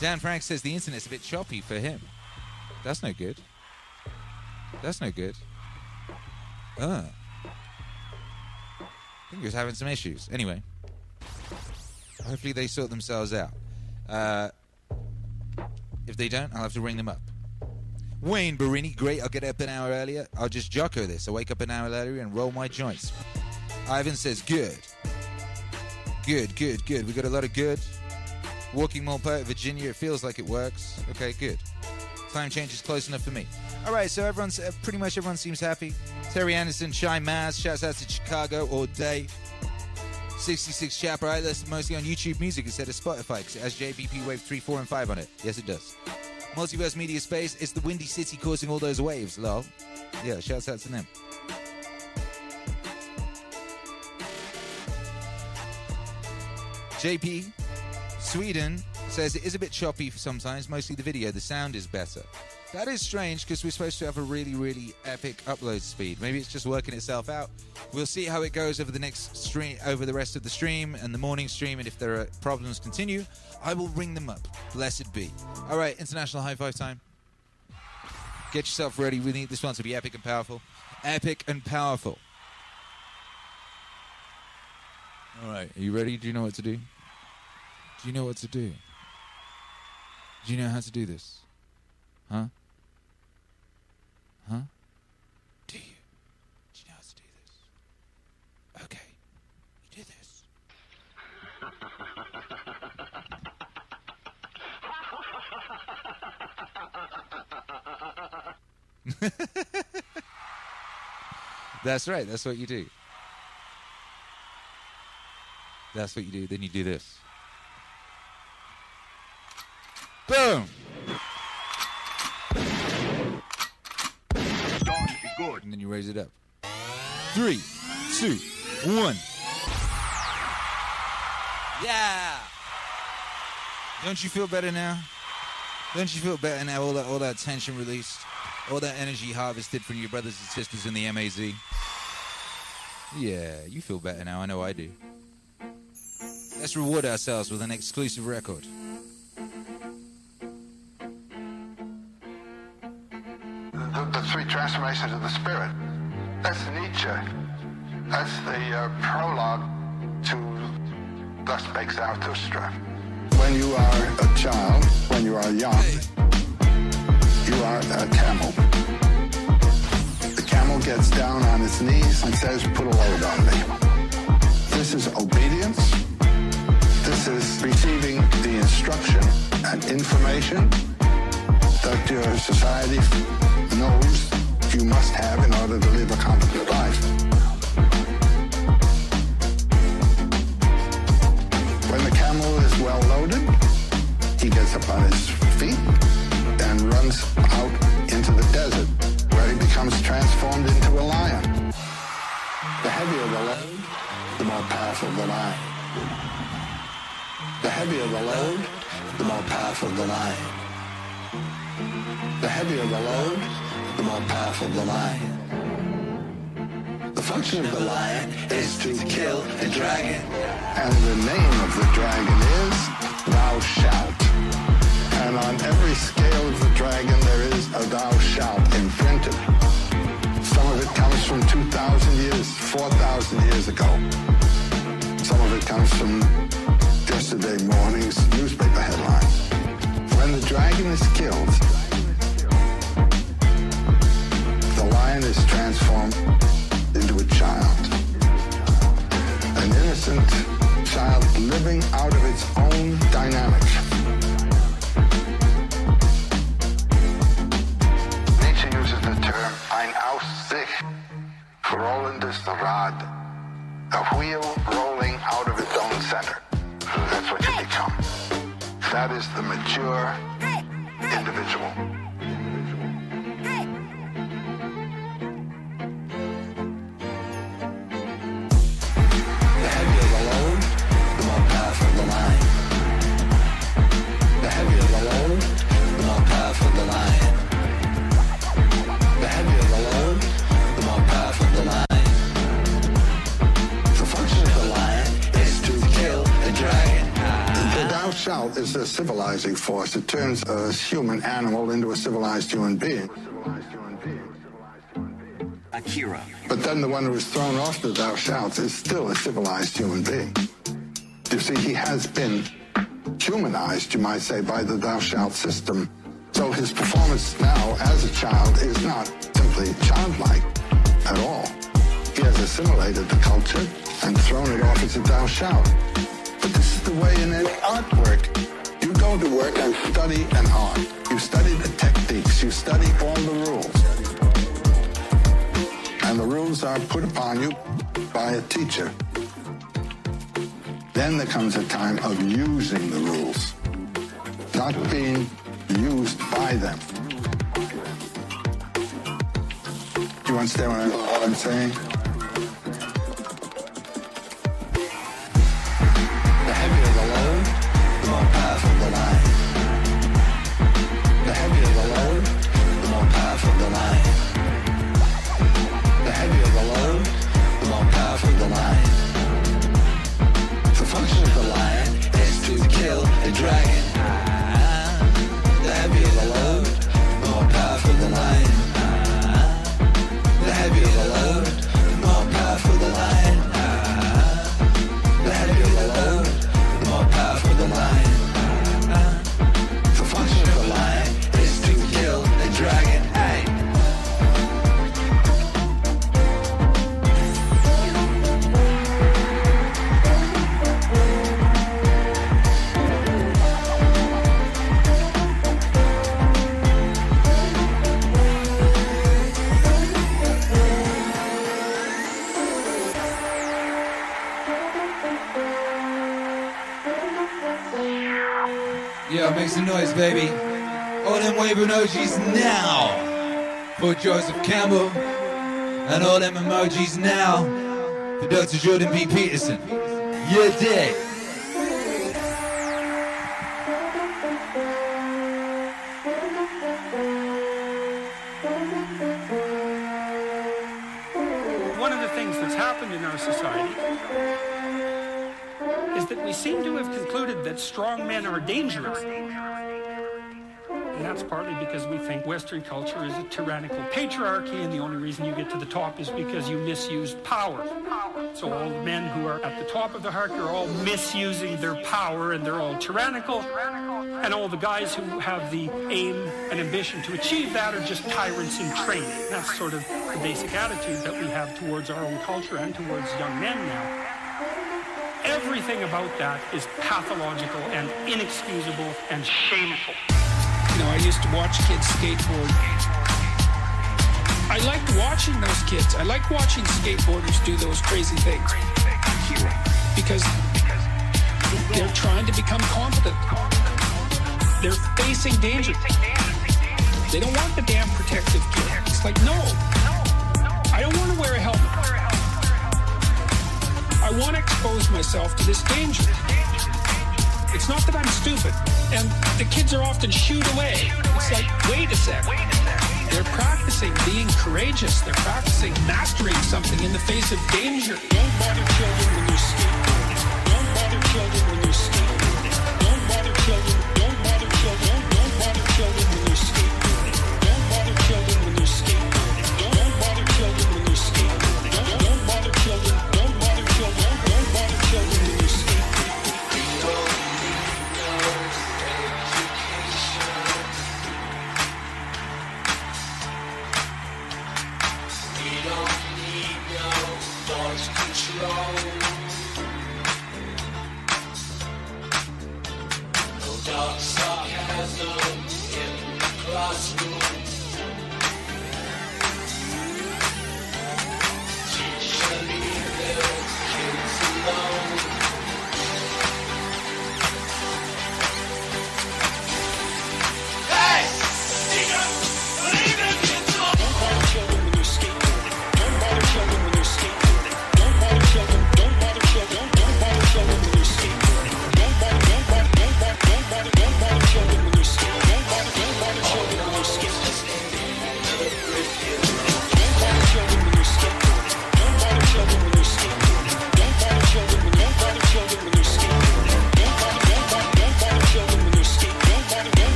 Dan Frank says the internet's a bit choppy for him. That's no good. That's no good. Uh. I think he was having some issues. Anyway, hopefully they sort themselves out. Uh, if they don't, I'll have to ring them up. Wayne Barini, great. I'll get up an hour earlier. I'll just jocko this. I wake up an hour earlier and roll my joints. Ivan says, good. Good, good, good. We got a lot of good. Walking Mall Poet, Virginia. It feels like it works. Okay, good. Time change is close enough for me. All right, so everyone's uh, pretty much everyone seems happy. Terry Anderson, Shy Maz, shouts out to Chicago all day. 66 Chapper, I listen mostly on YouTube Music instead of Spotify because it has JBP Wave 3, 4, and 5 on it. Yes, it does. Multiverse Media Space. It's the Windy City causing all those waves, love. Yeah, shouts out to them. JP, Sweden says it is a bit choppy sometimes, mostly the video. The sound is better. That is strange because we're supposed to have a really, really epic upload speed. Maybe it's just working itself out. We'll see how it goes over the next stream, over the rest of the stream and the morning stream. And if there are problems continue, I will ring them up. Blessed be. All right, international high five time. Get yourself ready. We need this one to be epic and powerful. Epic and powerful. All right, are you ready? Do you know what to do? Do you know what to do? Do you know how to do this? Huh? Huh? Do you? Do you know how to do this? Okay. You do this. [LAUGHS] That's right. That's what you do. That's what you do. Then you do this. Raise it up. Three, two, one. Yeah. Don't you feel better now? Don't you feel better now? All that, all that tension released, all that energy harvested from your brothers and sisters in the MAZ. Yeah, you feel better now. I know I do. Let's reward ourselves with an exclusive record. Transformations of the spirit. That's Nietzsche. That's the uh, prologue to Thus Spake Zarathustra. When you are a child, when you are young, you are a camel. The camel gets down on its knees and says, put a load on me. This is obedience. This is receiving the instruction and information that your society knows you must have in order to live a competent life. When the camel is well loaded, he gets up on his feet and runs out into the desert where he becomes transformed into a lion. The heavier the load, the more powerful the lion. The heavier the load, the more powerful the lion. The heavier the load, more powerful the lion. The function of the lion is to kill the dragon. And the name of the dragon is Thou Shalt. And on every scale of the dragon there is a Thou Shalt imprinted. Some of it comes from 2,000 years, 4,000 years ago. Some of it comes from yesterday morning's newspaper headline. When the dragon is killed, the is transformed into a child. An innocent child living out of its own dynamics. Nietzsche uses the term ein aus sich. The rod. A wheel rolling out of its own center. That's what you become. That is the mature individual. Thou is a civilizing force. It turns a human animal into a civilized human being. Akira. But then the one who is thrown off the thou shalt is still a civilized human being. You see, he has been humanized, you might say, by the thou shalt system. So his performance now as a child is not simply childlike at all. He has assimilated the culture and thrown it off as a thou shalt. But this is the way in any artwork. You go to work and study an art. You study the techniques. You study all the rules and the rules are put upon you by a teacher. Then there comes a time of using the rules, not being used by them. Do you understand what I'm, what I'm saying? The. The heavier the load, the more the. The heavier the load, the more the. The function of the lion is to kill a dragon. Make some noise, baby. All them waving emojis now for Joseph Campbell. And all them emojis now for Dr. Jordan B. Peterson. You're dead. Strong men are dangerous. And that's partly because we think Western culture is a tyrannical patriarchy, and the only reason you get to the top is because you misused power. So all the men who are at the top of the hierarchy are all misusing their power, and they're all tyrannical. And all the guys who have the aim and ambition to achieve that are just tyrants in training. That's sort of the basic attitude that we have towards our own culture and towards young men now. Everything about that is pathological and inexcusable and shameful. You know, I used to watch kids skateboard. I liked watching those kids. I like watching skateboarders do those crazy things. Because they're trying to become competent. They're facing danger. They don't want the damn protective gear. It's like, no. I want to expose myself to this danger. It's not that I'm stupid. And the kids are often shooed away. It's like, wait a sec. They're practicing being courageous. They're practicing mastering something in the face of danger. Don't bother children when they're skateboarding. Don't bother children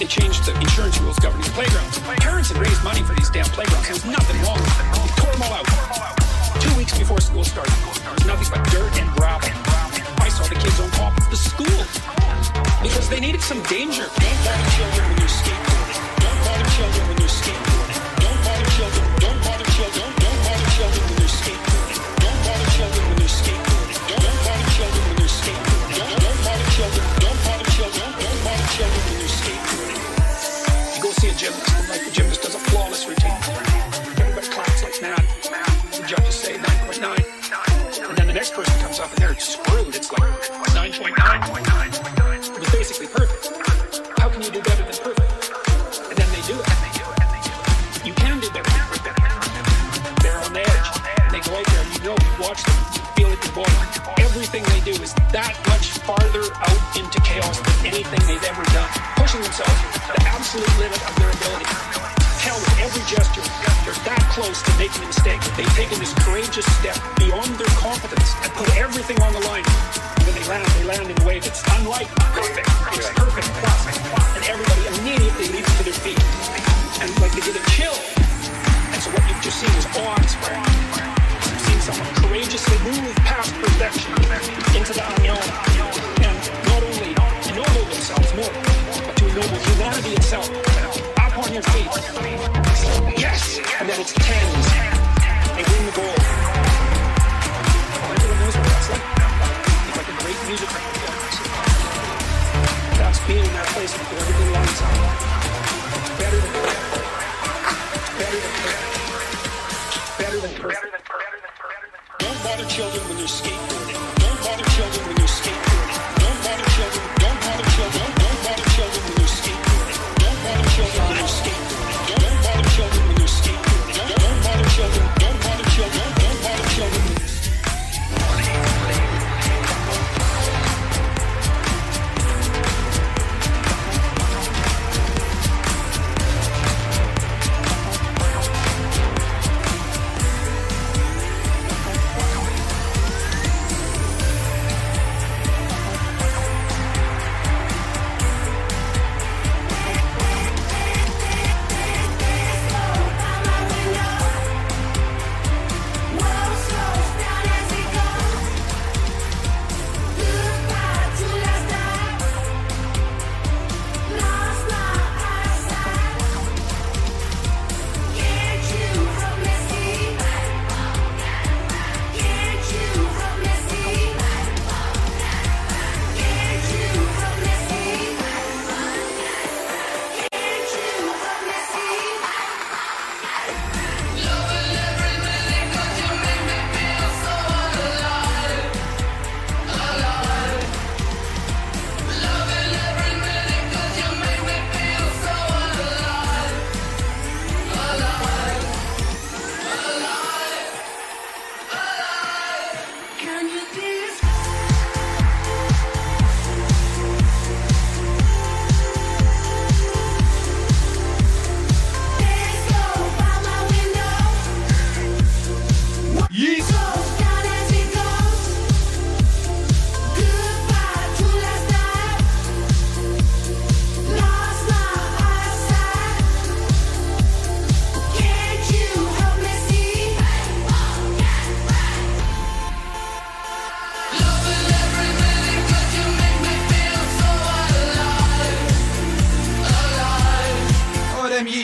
They changed the insurance rules governing the playgrounds. Parents had raised money for these damn playgrounds. There was nothing wrong with them. They tore them all out. Two weeks before school started, there was nothing but dirt and gravel. I saw the kids on top of the school because they needed some danger. Don't bother children when you're skateboarding. Don't bother children when you're skateboarding. Jim, like Jim. to step beyond the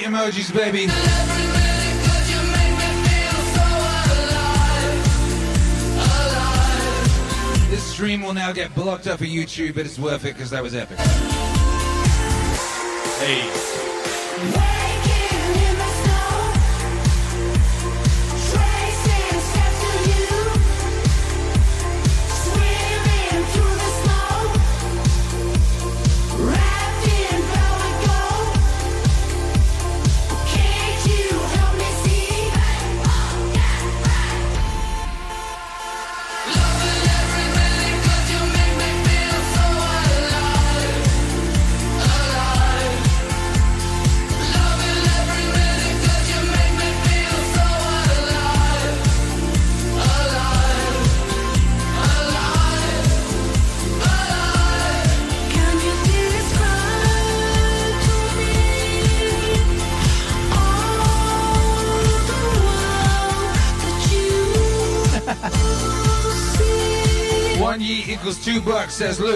emojis, baby. This stream will now get blocked up for YouTube, but it's worth it because that was epic. Hey. Says Luke.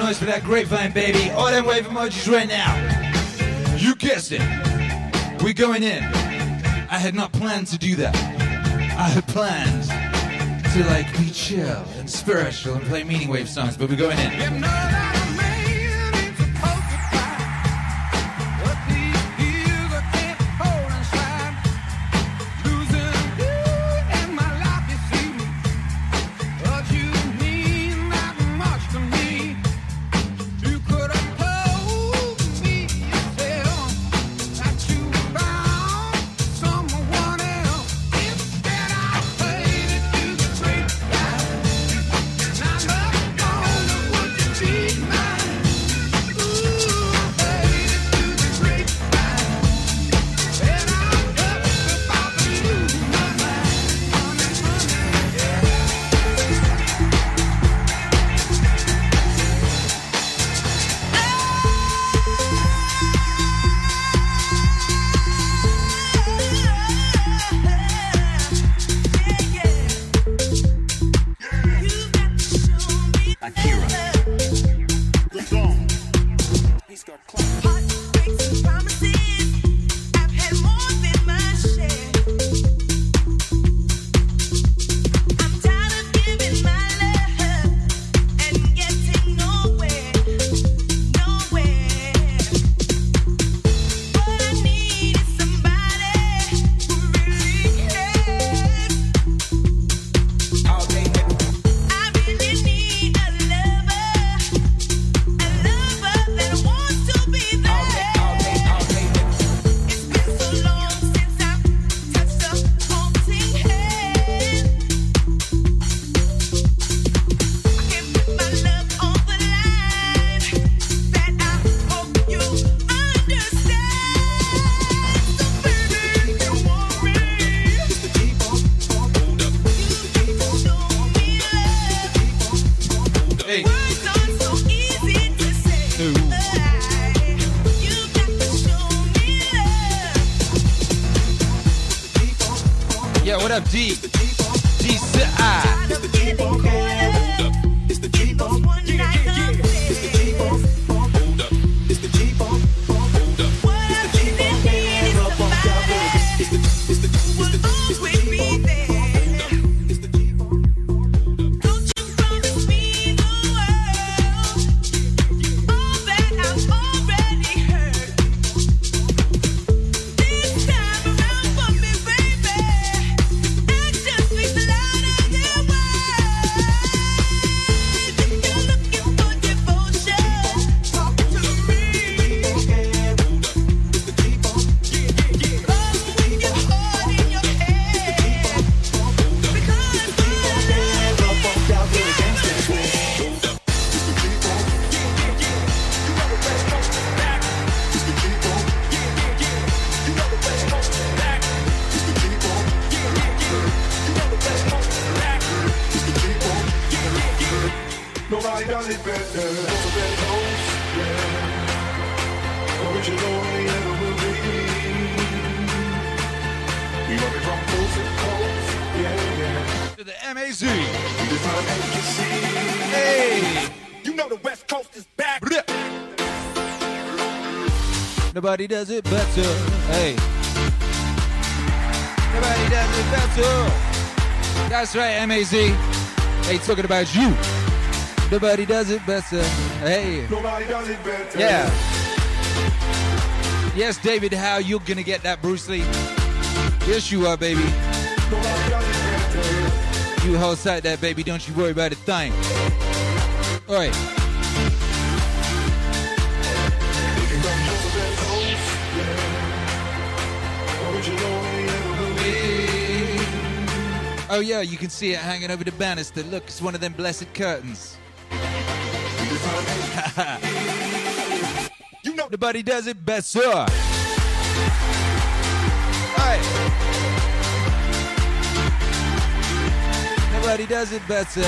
Noise for that grapevine, baby. All them wave emojis right now. You guessed it. We're going in. I had not planned to do that. I had planned to like be chill and spiritual and play meaning wave songs, but we're going in. Nobody does it better. Hey. Nobody does it better. That's right, MAZ. Hey, talking about you. Nobody does it better. Hey. Nobody does it better. Yeah. Yes, David, how you gonna get that, Bruce Lee? Yes, you are, baby. Nobody does it better. You hold tight that, baby. Don't you worry about a thing. All right. Oh yeah, you can see it hanging over the banister. Look, it's one of them blessed curtains. [LAUGHS] You know Nobody does it better. Hey. Nobody does it better.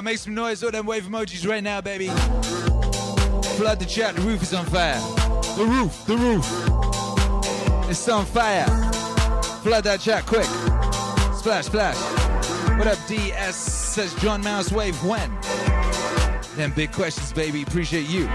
Yo, make some noise, all them wave emojis right now, baby. Flood the chat, the roof is on fire. The roof, the roof. It's on fire. Flood that chat quick. Splash, splash. What up, DS? Says John Mouse Wave when? Them big questions, baby. Appreciate you.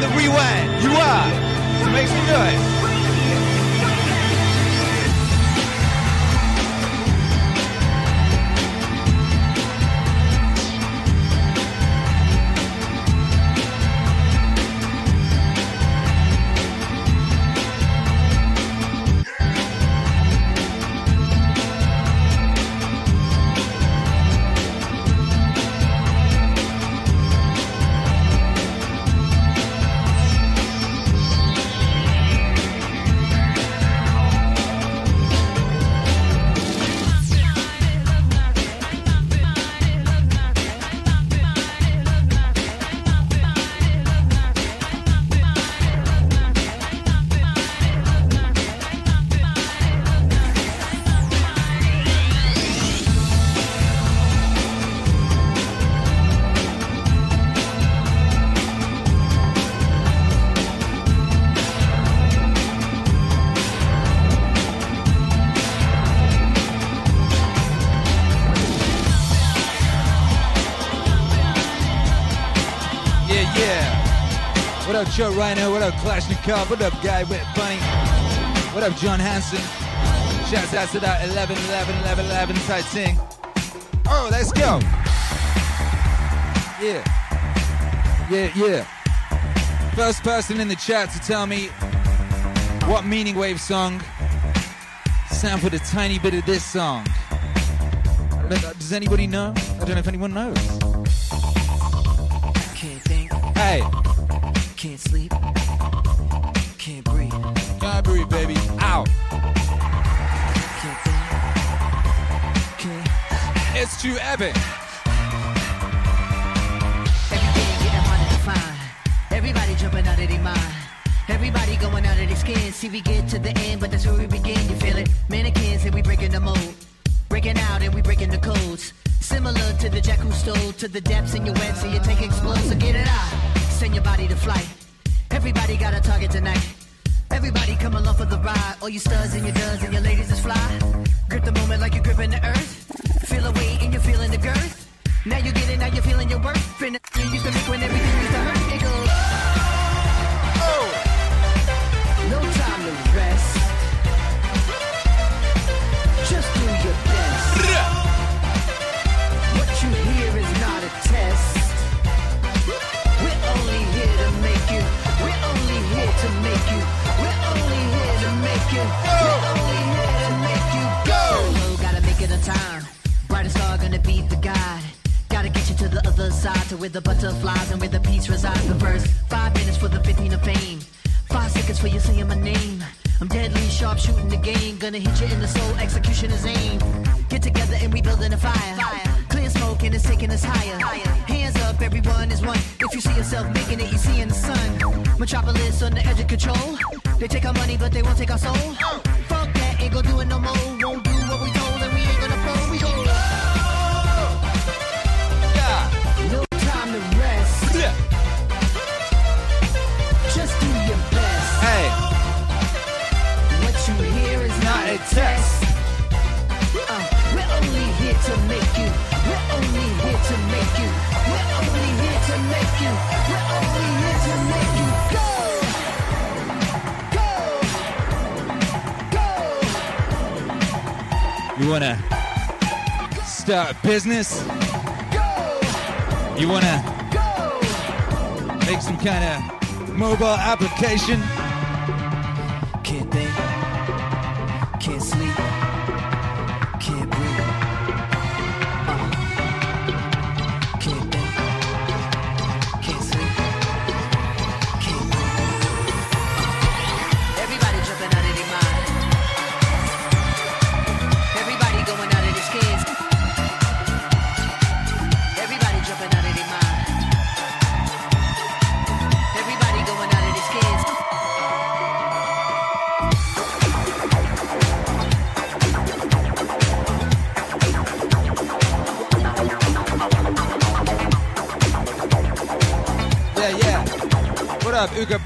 The rewind, you are. So make some noise. Yeah, yeah. What up, Joe Rhino? What up, Kalashnikov? What up, Guy Wet Bunny? What up, John Hansen? Shouts out to that 11, 11, 11, 11 side sing. Oh, let's go. Yeah. Yeah, yeah. First person in the chat to tell me what Meaning Wave song sampled a tiny bit of this song. Does anybody know? I don't know if anyone knows. Can't think, Hey, baby. Can't. It's too epic. Everything getting harder to find. Everybody jumping out of their mind. Everybody going out of their skin. See, we get to the end, but that's where we begin. You feel it? Mannequins and we breaking the mold. Breaking out and we breaking the codes. Similar to the jack who stole to the depths in your wet, so you take explode. So get it out. Send your body to flight. Everybody got a target tonight. Everybody come along for the ride. All you studs and your duds and your ladies is fly. Grip the moment like you're gripping the earth. Feel a weight and you're feeling the girth. Now you get it, now you're feeling your worth. Finna you used to make when everything where the butterflies and where the peace resides. The first five minutes for the 15 of fame. Five seconds for you saying my name. I'm deadly sharp shooting the game. Gonna hit you in the soul, execution is aim. Get together and we building a fire. Clear smoke and it's taking us higher. Hands up, everyone is one. If you see yourself making it, you see in the sun. Metropolis on the edge of control. They take our money, but they won't take our soul. Business? You want to make some kind of mobile application?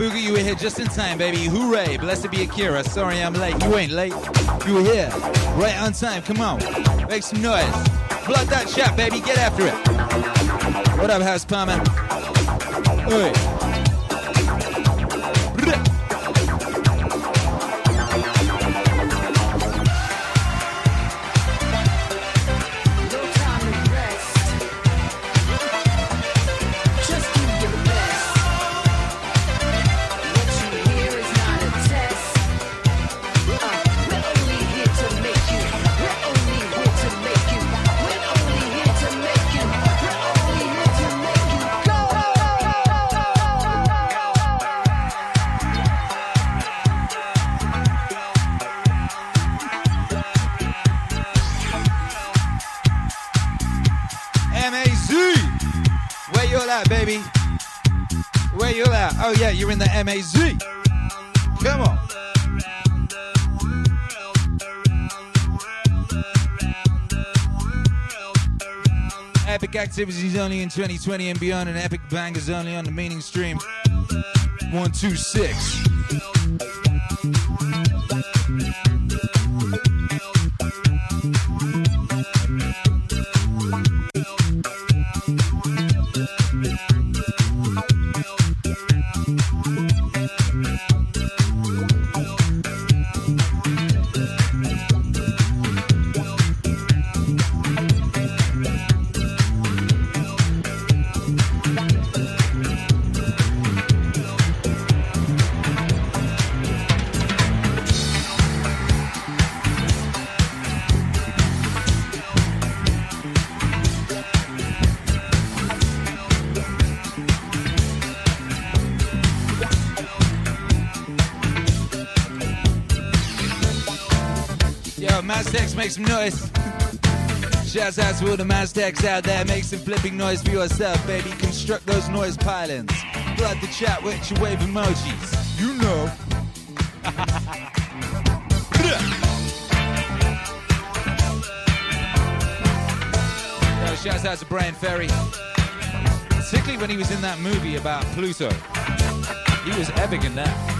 Booga? You were here just in time, baby. Hooray! Blessed be Akira. Sorry I'm late. You ain't late. You were here. Right on time. Come on. Make some noise. Blood that shot, baby. Get after it. What up, House Palmer? Oi. Activities only in 2020 and beyond, and epic bangers only on the meaning stream. 126. Make some noise. Shouts out to all the Maztecs out there. Make some flipping noise for yourself, baby. Construct those noise pylons. Flood the chat with your wave emojis. You know. [LAUGHS] Yo, shouts out to Bryan Ferry. Particularly when he was in that movie about Pluto. He was epic in that.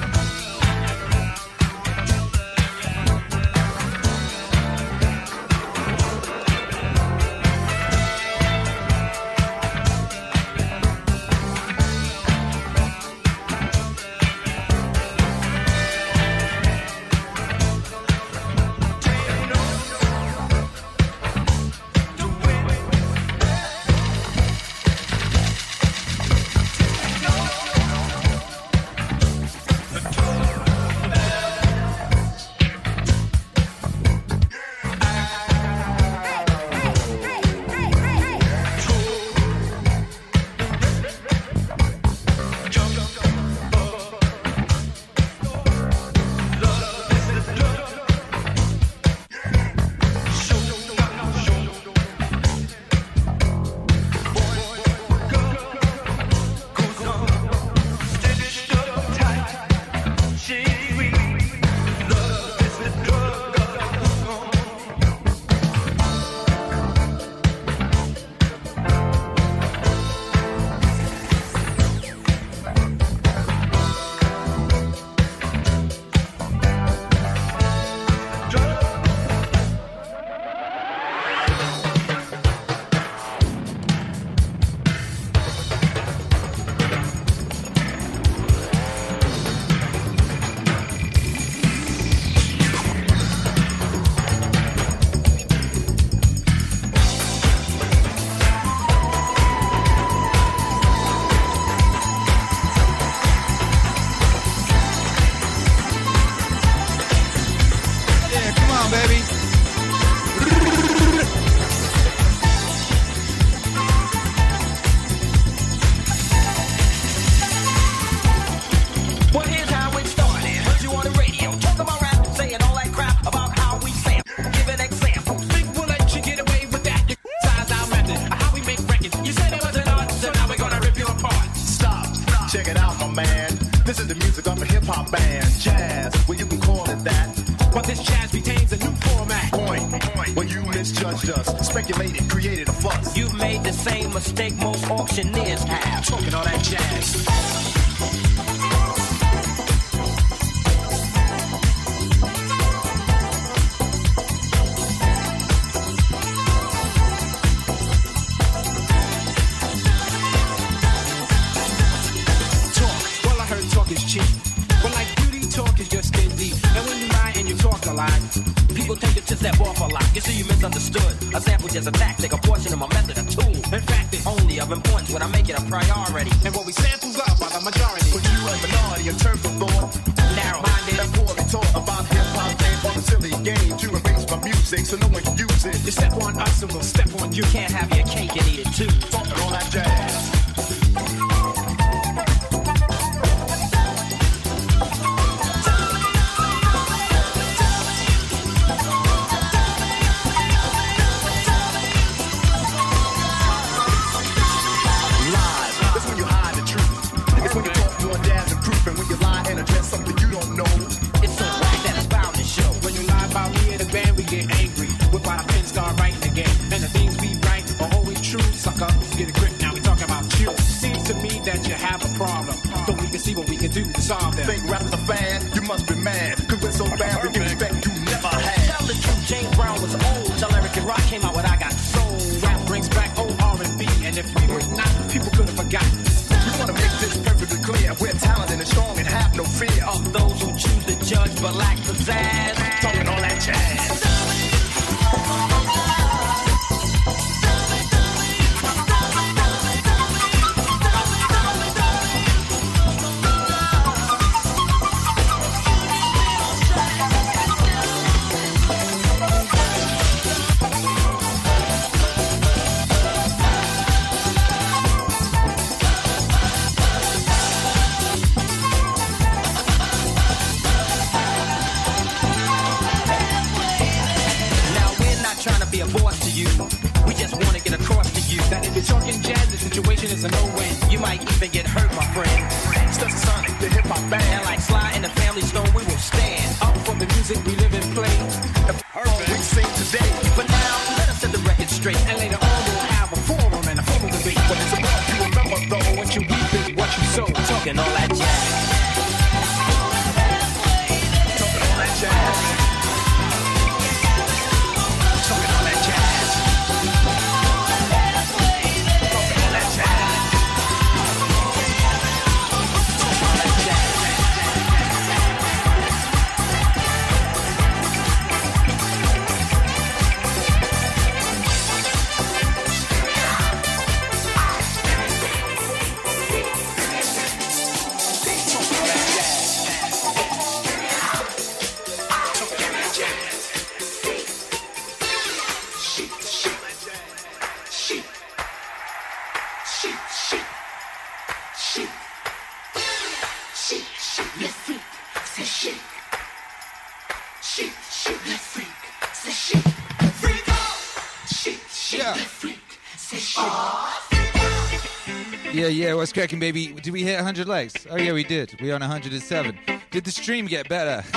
yeah, what's cracking, baby? Did we hit 100 likes? Oh, yeah, we did. We on 107. Did the stream get better? [LAUGHS]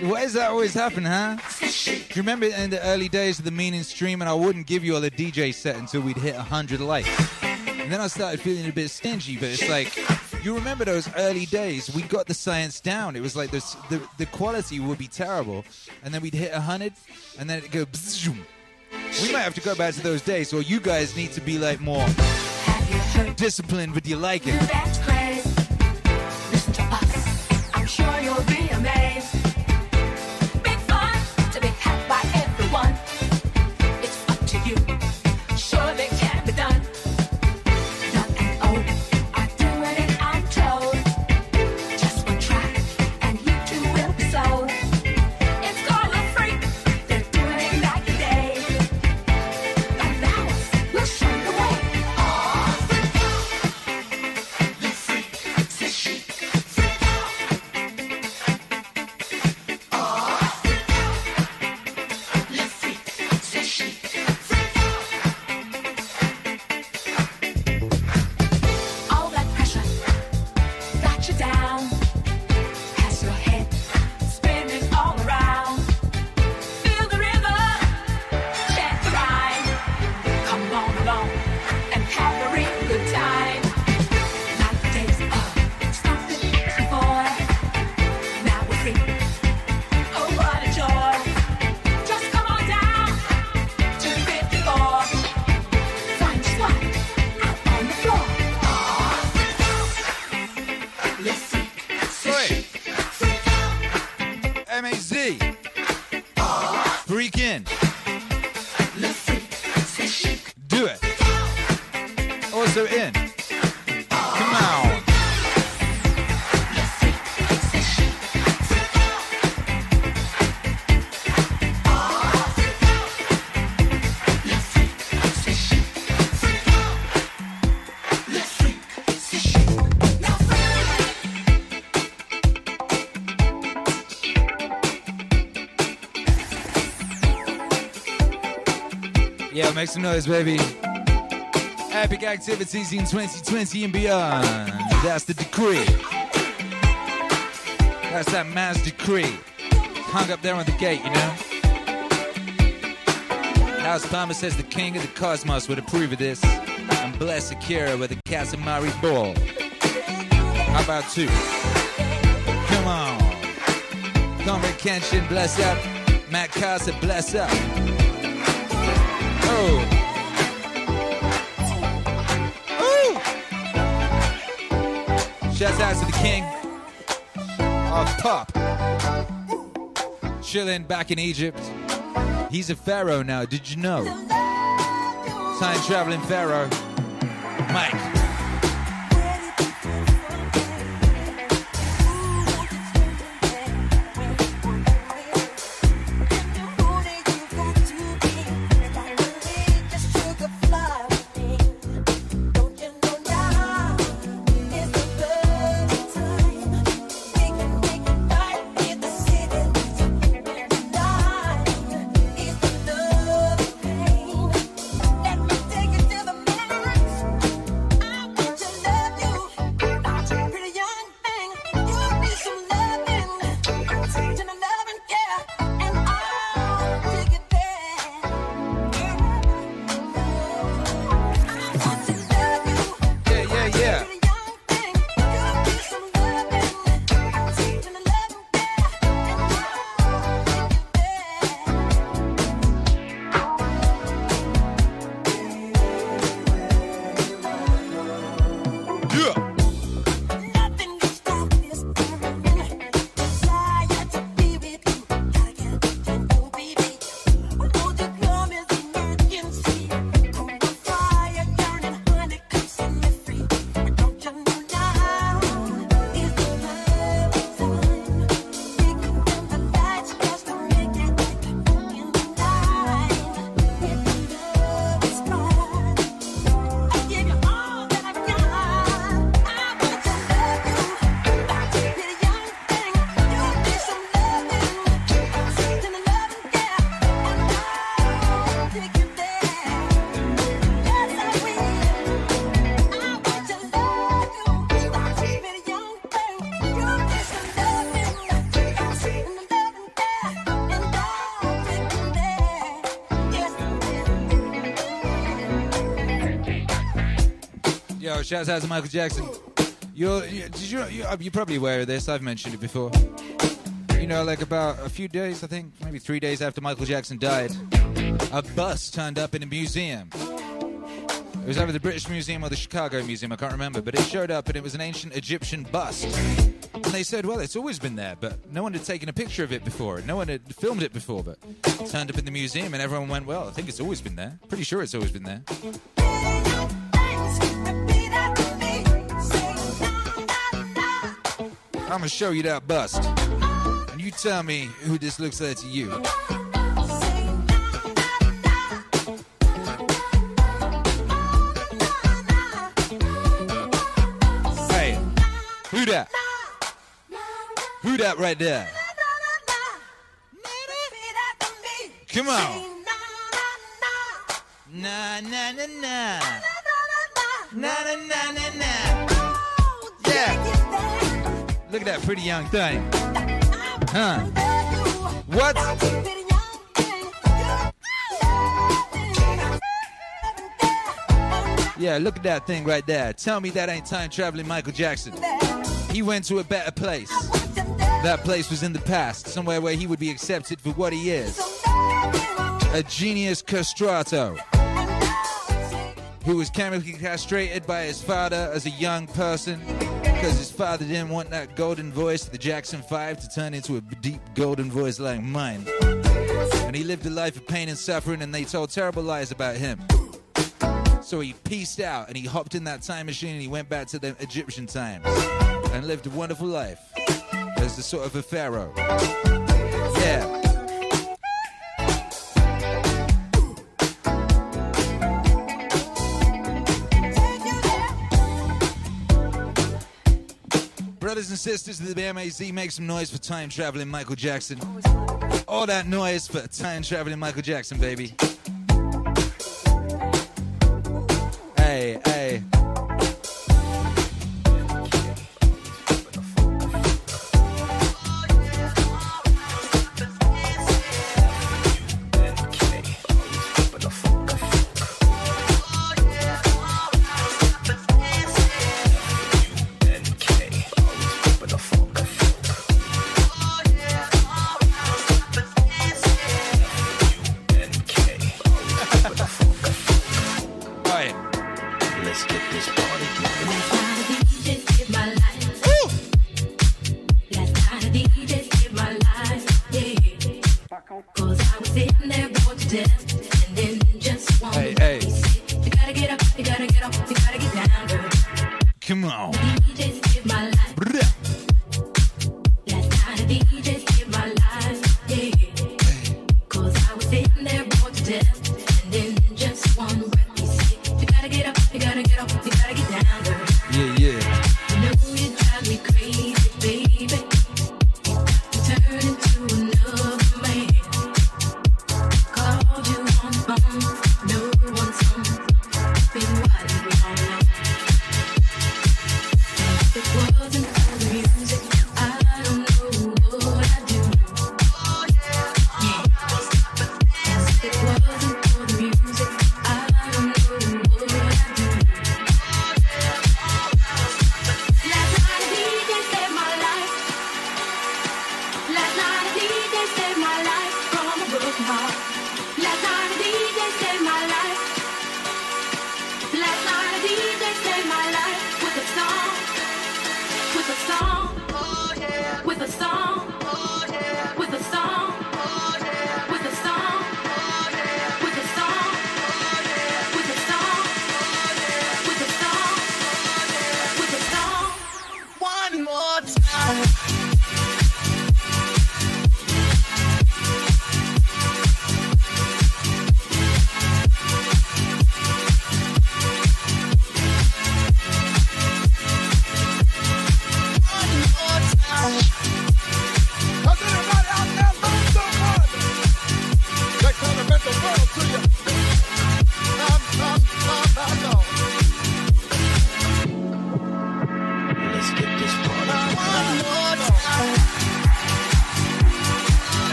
Why does that always happen, huh? Do you remember in the early days of the meaning stream, and I wouldn't give you all the DJ set until we'd hit 100 likes? And then I started feeling a bit stingy, but it's like, you remember those early days? We got the science down. It was like this, the, the quality would be terrible, and then we'd hit 100, and then it'd go. We might have to go back to those days, or you guys need to be like more. Discipline, but you like it. Yeah, make some noise, baby. Epic activities in 2020 and beyond. That's the decree. That's that man's decree. Hung up there on the gate, you know? House Palmer says the king of the cosmos would approve of this and bless Akira with a Katamari ball. How about two? Come on. Comrade Kenshin, bless up. Matt Casa, bless up. Oh. Shouts out to the king of pop. Chilling back in Egypt. He's a pharaoh now, did you know? Time traveling pharaoh. Mike. Shouts out to Michael Jackson. You're, you, did you, you, uh, you're probably aware of this. I've mentioned it before. You know, like about a few days, I think, maybe three days after Michael Jackson died, a bus turned up in a museum. It was either the British Museum or the Chicago Museum, I can't remember, but it showed up and it was an ancient Egyptian bust. And they said, well, it's always been there, but no one had taken a picture of it before. No one had filmed it before, but it turned up in the museum and everyone went, well, I think it's always been there. Pretty sure it's always been there. I'm gonna show you that bust. And you tell me who this looks like to you. Hey, who that? Who that right there? Come on. Na na na na. Na na na na na. Yeah. Look at that pretty young thing. Huh? What? Yeah, look at that thing right there. Tell me that ain't time traveling Michael Jackson. He went to a better place. That place was in the past, somewhere where he would be accepted for what he is a genius castrato who was chemically castrated by his father as a young person because his father didn't want that golden voice the Jackson 5 to turn into a deep golden voice like mine. And he lived a life of pain and suffering, and they told terrible lies about him. So he pieced out and he hopped in that time machine and he went back to the Egyptian times and lived a wonderful life as the sort of a pharaoh. Yeah. Brothers and sisters of the BMAZ, make some noise for time traveling Michael Jackson. All that noise for time traveling Michael Jackson, baby.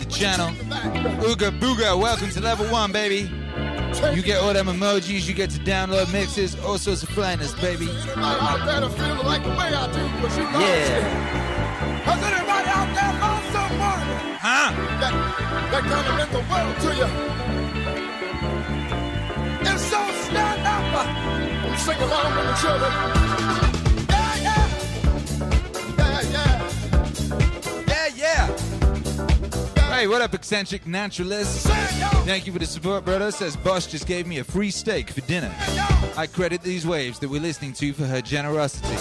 the channel. Ooga booga, welcome to level one, baby. You get all them emojis, you get to download mixes, all sorts of flyness, baby. Yeah. Has anybody out there lost someone? Huh? That, that kind of meant the world to you. And so stand up. I'm along with the children. Hey, what up, eccentric naturalist? Thank you for the support, brother. Says Boss just gave me a free steak for dinner. I credit these waves that we're listening to for her generosity.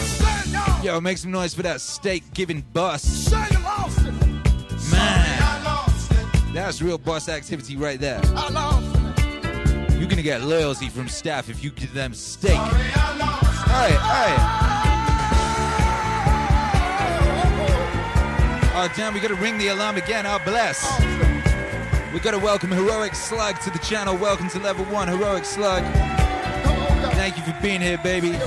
Yo, make some noise for that steak giving boss. Man, that's real boss activity right there. You're gonna get loyalty from staff if you give them steak. Hey, hey. Oh, damn, we gotta ring the alarm again. Oh, bless. We gotta welcome Heroic Slug to the channel. Welcome to level one, Heroic Slug. Thank you for being here, baby.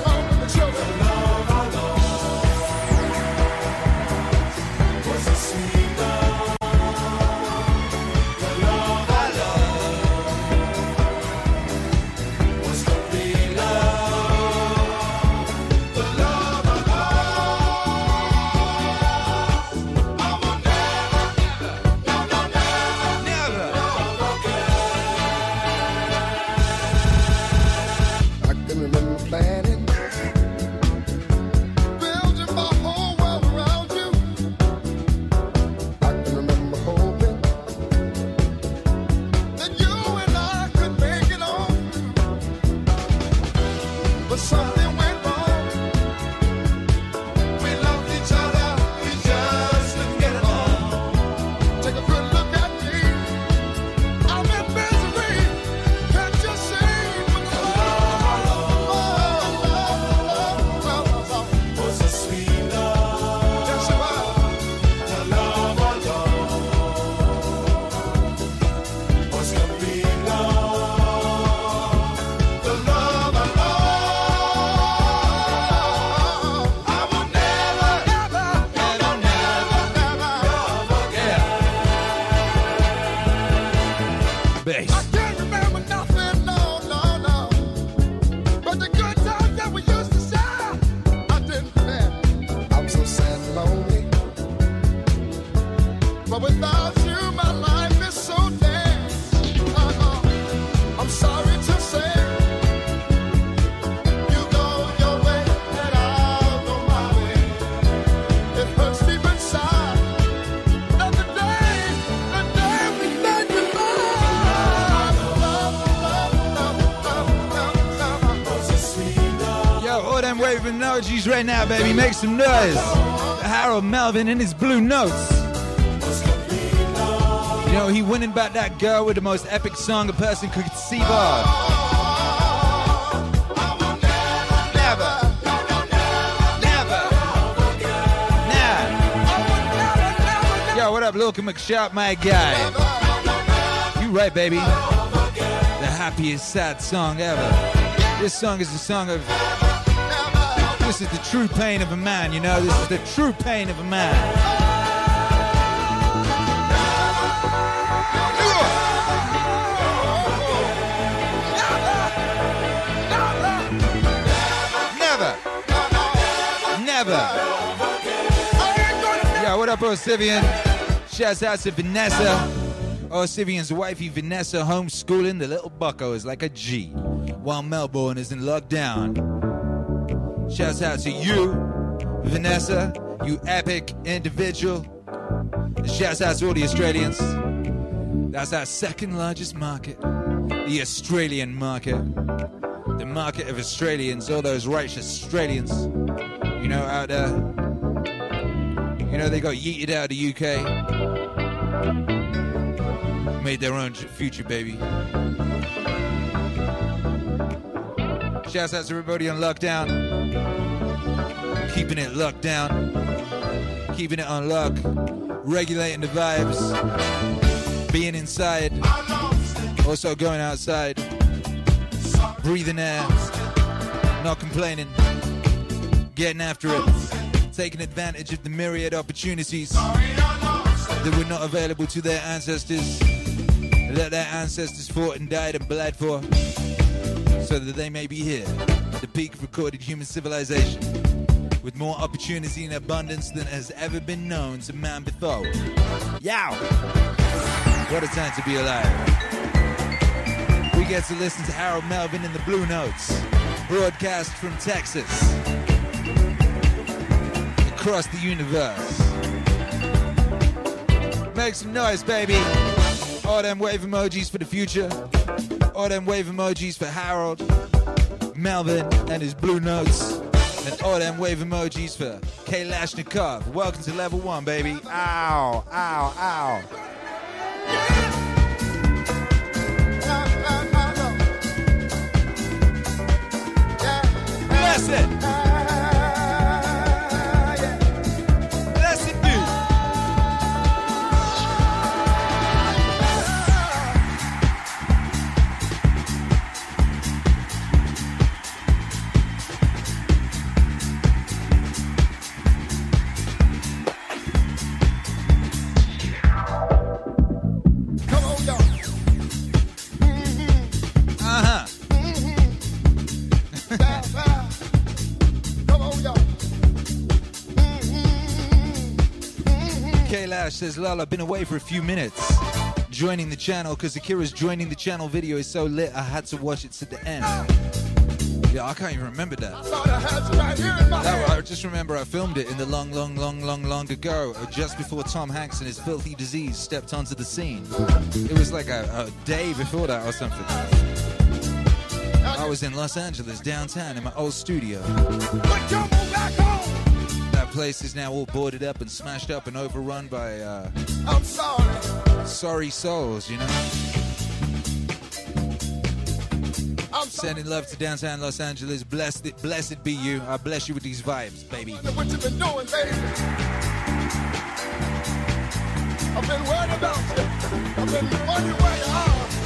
Right now, baby. Make some noise. Harold Melvin in his blue notes. You know, he winning about that girl with the most epic song a person could conceive of. What up, Luca McSharp, my guy? You right, baby. The happiest sad song ever. This song is the song of. This is the true pain of a man, you know? This is the true pain of a man. Never. Never. Yo, what up, Osivian? Shouts out to Vanessa. Osivian's wifey, Vanessa, homeschooling the little bucko is like a G, while Melbourne is in lockdown. Shouts out to you, Vanessa, you epic individual. And shouts out to all the Australians. That's our second largest market, the Australian market. The market of Australians, all those righteous Australians, you know, out there. You know, they got yeeted out of the UK. Made their own future, baby. Shouts out to everybody on lockdown. Keeping it locked down. Keeping it on lock. Regulating the vibes. Being inside. Also going outside. Breathing air. Not complaining. Getting after it. Taking advantage of the myriad opportunities that were not available to their ancestors. That their ancestors fought and died and bled for. So that they may be here. The peak of recorded human civilization. With more opportunity and abundance than has ever been known to man before. Yow! What a time to be alive. We get to listen to Harold Melvin in the Blue Notes, broadcast from Texas, across the universe. make some noise, baby. All them wave emojis for the future. All them wave emojis for Harold, Melvin, and his blue notes. And all them wave emojis for K. Lashnikov. Welcome to level one, baby. Ow, ow, ow. Bless it. Says, Lol, I've been away for a few minutes. Joining the channel because Akira's joining the channel video is so lit, I had to watch it to the end. Yeah, I can't even remember that. I had you right here in my That- I just remember I filmed it in the long, long, long, long, long ago, uh, just before Tom Hanks and his filthy disease stepped onto the scene. It was like a, a day before that or something. I was in Los Angeles, downtown, in my old studio. Place is now all boarded up and smashed up and overrun by uh, I'm sorry. sorry souls, you know? I'm Sending love to downtown Los Angeles. Blessed, blessed be you. I bless you with these vibes, baby. what you've been doing, baby. I've been worried about you. I've been wondering where you are.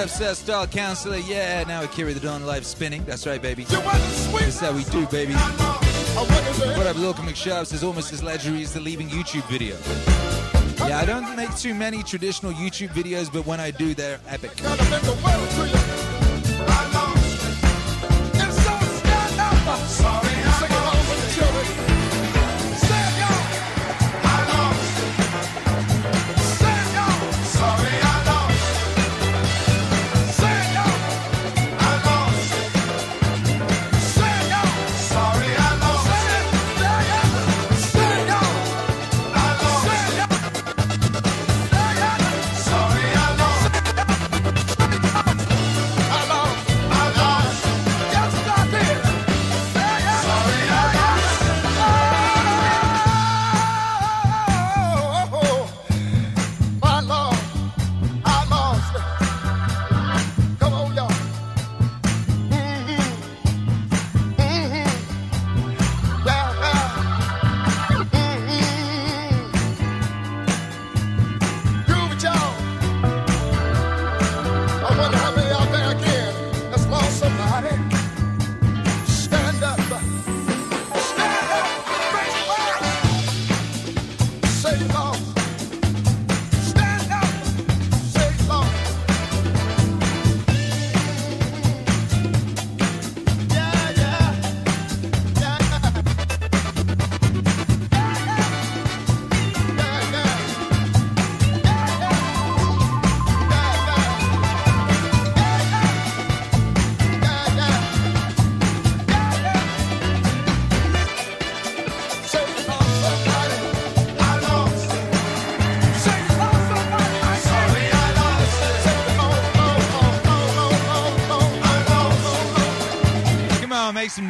Up, Style Counselor? Yeah, now we carry the Dawn live spinning. That's right, baby. That's how we do, baby. What up, Local McSharps is almost as legendary as the leaving YouTube video. Yeah, I don't make too many traditional YouTube videos, but when I do, they're epic.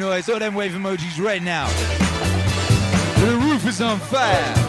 Noise. All them wave emojis right now. The roof is on fire.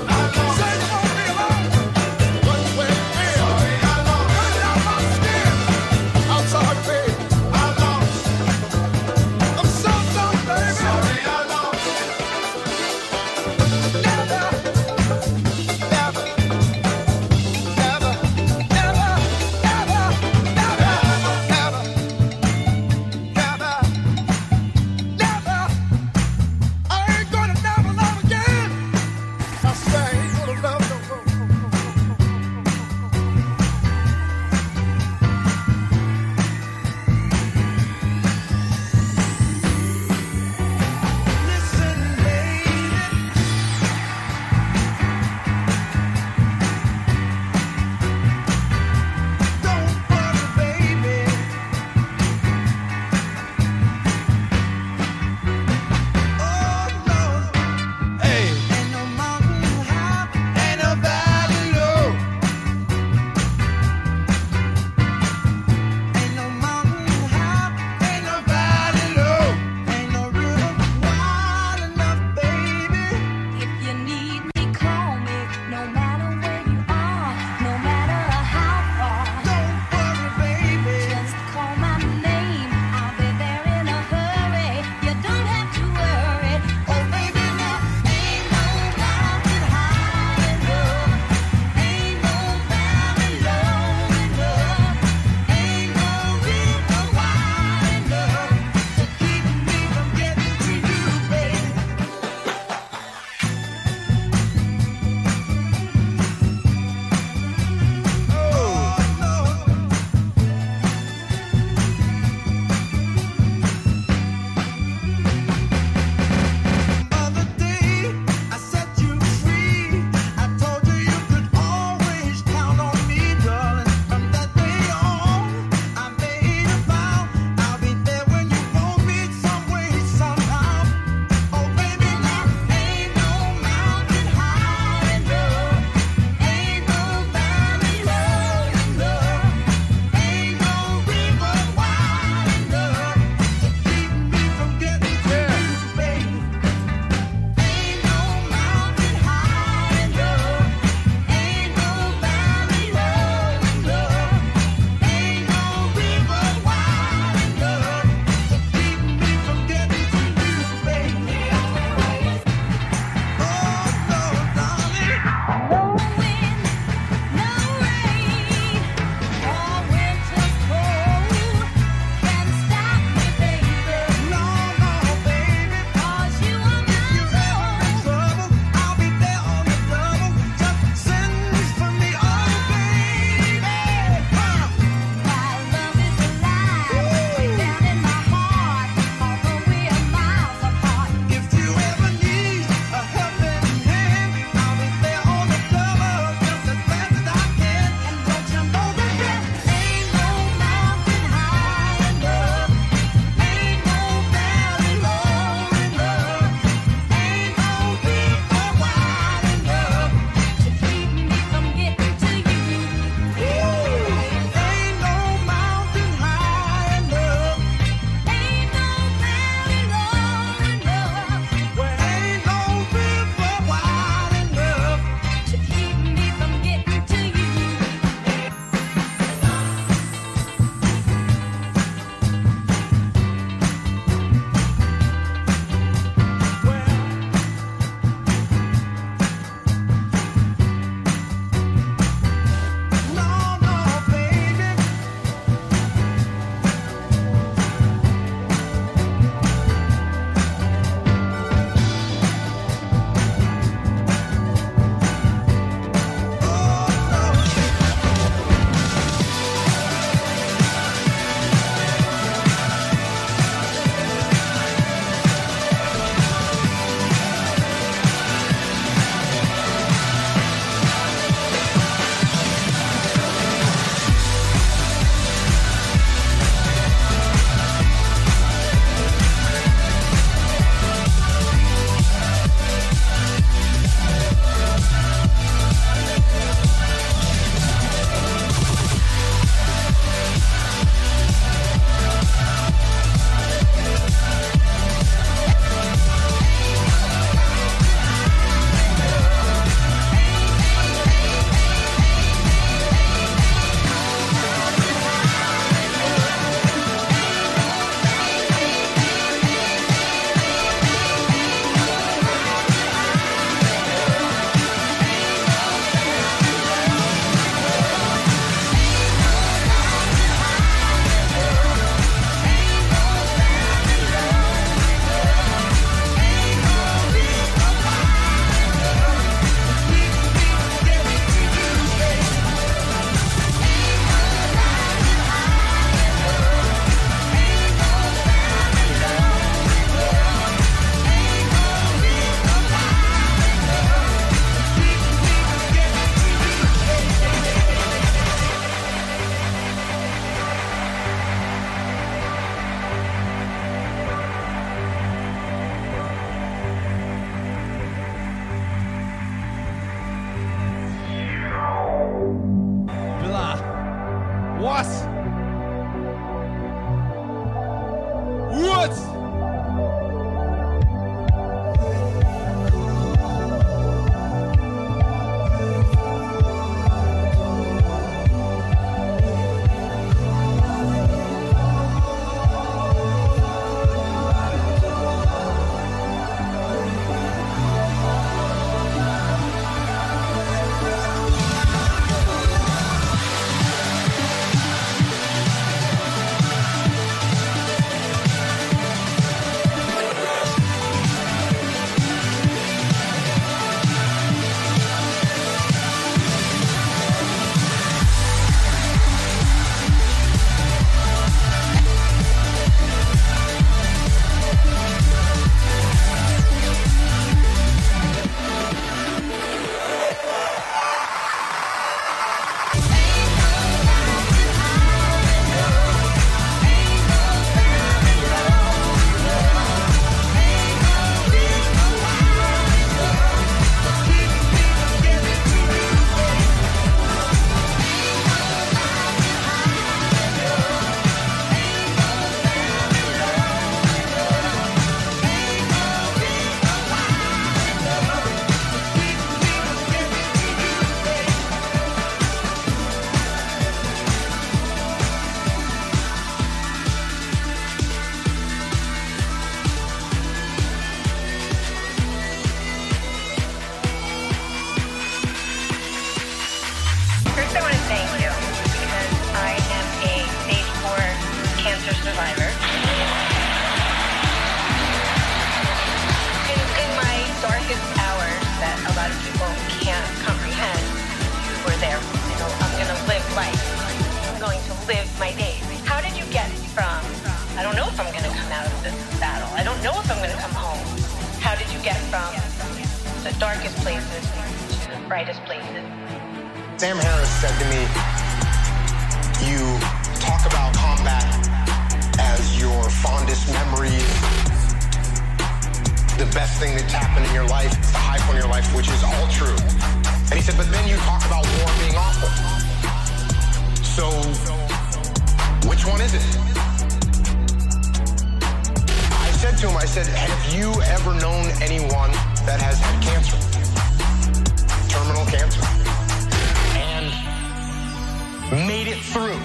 Made it through.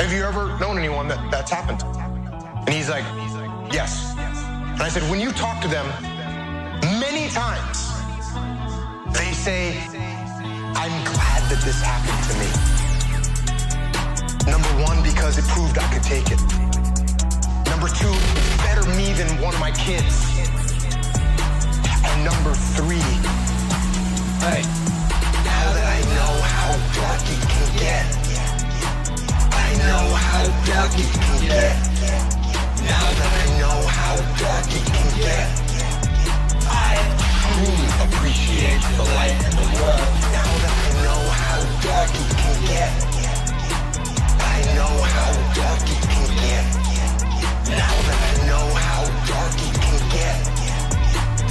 Have you ever known anyone that that's happened? And he's like, yes. And I said, when you talk to them, many times they say, I'm glad that this happened to me. Number one, because it proved I could take it. Number two, better me than one of my kids. And number three, hey, know how dark it can get, I know how dark it can get. Now that I know how dark it can get, I truly appreciate the light and the world. Now that I know how dark it can get, I know how dark it can get. Now that I know how dark it can get,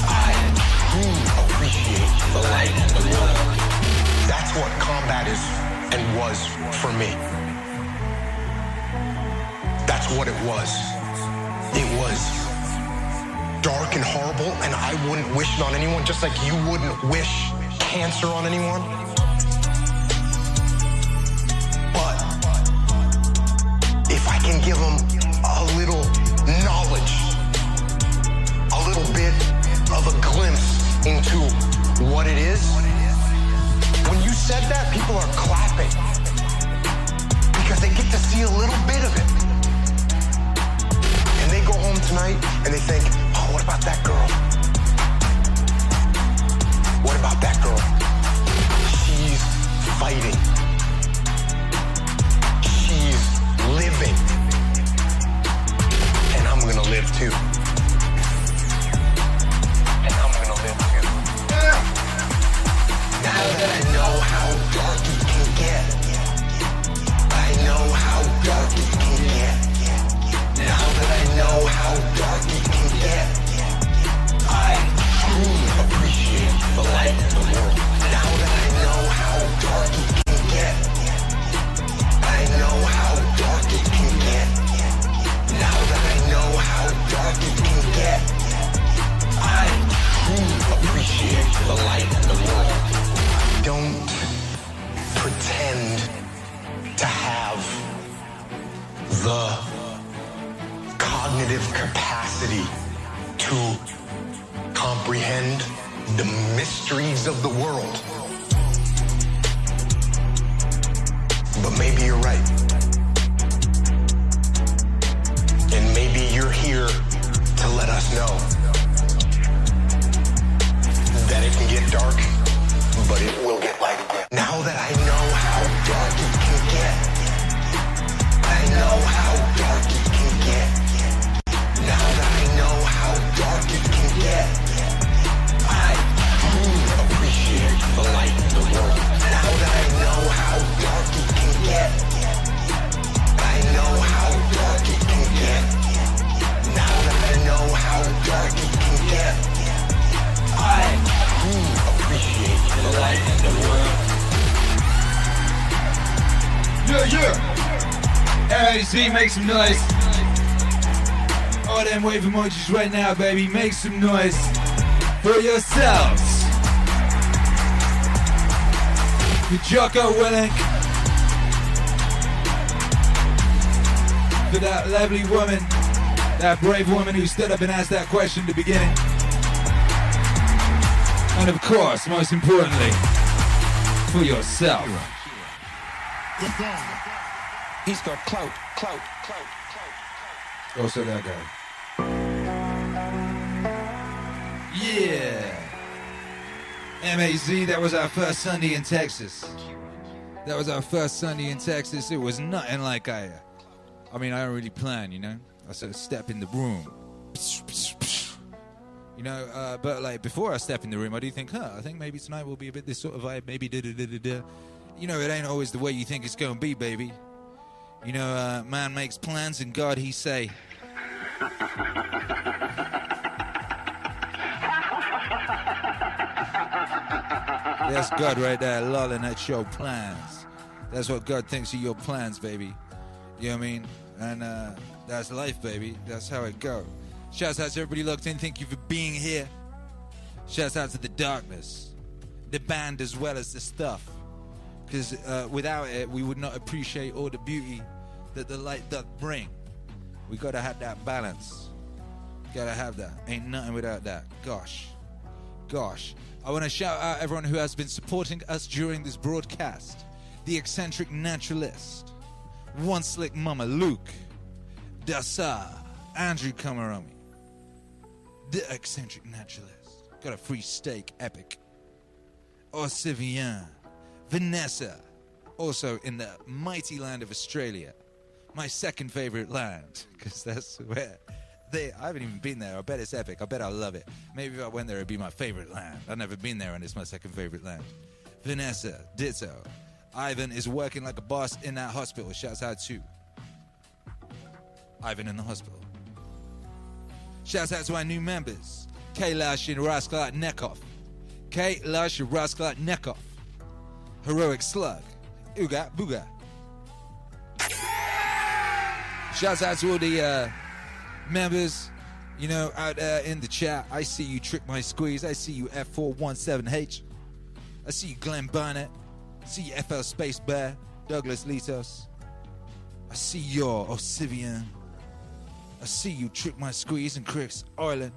I truly appreciate the light and the world. That's what combat is and was for me. That's what it was. It was dark and horrible, and I wouldn't wish it on anyone, just like you wouldn't wish cancer on anyone. But if I can give them a little knowledge, a little bit of a glimpse into what it is, said that, people are clapping because they get to see a little bit of it. And they go home tonight and they think, oh, what about that girl? What about that girl? She's fighting. She's living. And I'm gonna live too. The light in the world. Don't pretend to have the cognitive capacity to comprehend the mysteries of the world. But maybe you're right. And maybe you're here to let us know it will get light LAC, make some noise. All them wave emojis right now, baby. Make some noise for yourselves. For Jocko Willink. For that lovely woman, that brave woman who stood up and asked that question at the beginning. And of course, most importantly, for yourself. He's got clout, clout, clout, clout. Also that guy. Yeah. MAZ, that was our first Sunday in Texas. That was our first Sunday in Texas. It was nothing like I. I mean, I don't really plan, you know. I sort of step in the room. You know, uh, but like before I step in the room, I do think, huh, I think maybe tonight will be a bit this sort of vibe, maybe da da da da da. You know, it ain't always the way you think it's going to be, baby. You know, uh, man makes plans and God he say. That's God right there, lolling at your plans. That's what God thinks of your plans, baby. You know what I mean? And uh, that's life, baby. That's how it go. Shouts out to everybody locked in. Thank you for being here. Shouts out to the darkness, the band as well as the stuff. Because uh, without it, we would not appreciate all the beauty that the light doth bring. We gotta have that balance. Gotta have that. Ain't nothing without that. Gosh. Gosh. I want to shout out everyone who has been supporting us during this broadcast. The eccentric naturalist, One Slick Mama Luke, Dasa, Andrew Kamaromi, the eccentric naturalist. Got a free steak, epic. Ossivian, Vanessa, also in the mighty land of Australia, my second favorite land, [LAUGHS] because that's where they. I haven't even been there. I bet it's epic. I bet I'll love it. Maybe if I went there, it'd be my favorite land. I've never been there, and it's my second favorite land. Vanessa, ditto. Ivan is working like a boss in that hospital. Shouts out to Ivan in the hospital. Shouts out to our new members, Kailash and Rasklat Nekov. Kailash and Rasklat Nekov. Heroic Slug. Uga Booga. Shouts out to all the uh, members, you know, out uh, in the chat. I see you, Trick My Squeeze. I see you, F417H. I see you, Glenn Barnett. I see you, FL Space Bear, Douglas Litos. I see your Osivian. I see you, Trick My Squeeze and Chris Ireland.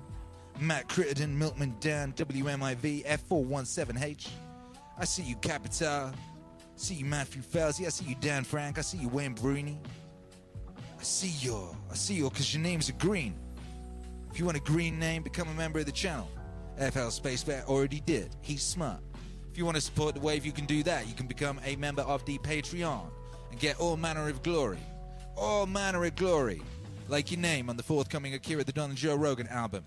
Matt Crittenden, Milkman Dan, WMIV, F417H. I see you, Capital. I see you, Matthew Felsey. I see you, Dan Frank. I see you, Wayne Bruni. I see you. I see you because your names are green. If you want a green name, become a member of the channel. FL Space Bear already did. He's smart. If you want to support the wave, you can do that. You can become a member of the Patreon and get all manner of glory. All manner of glory. Like your name on the forthcoming Akira the Don and Joe Rogan album.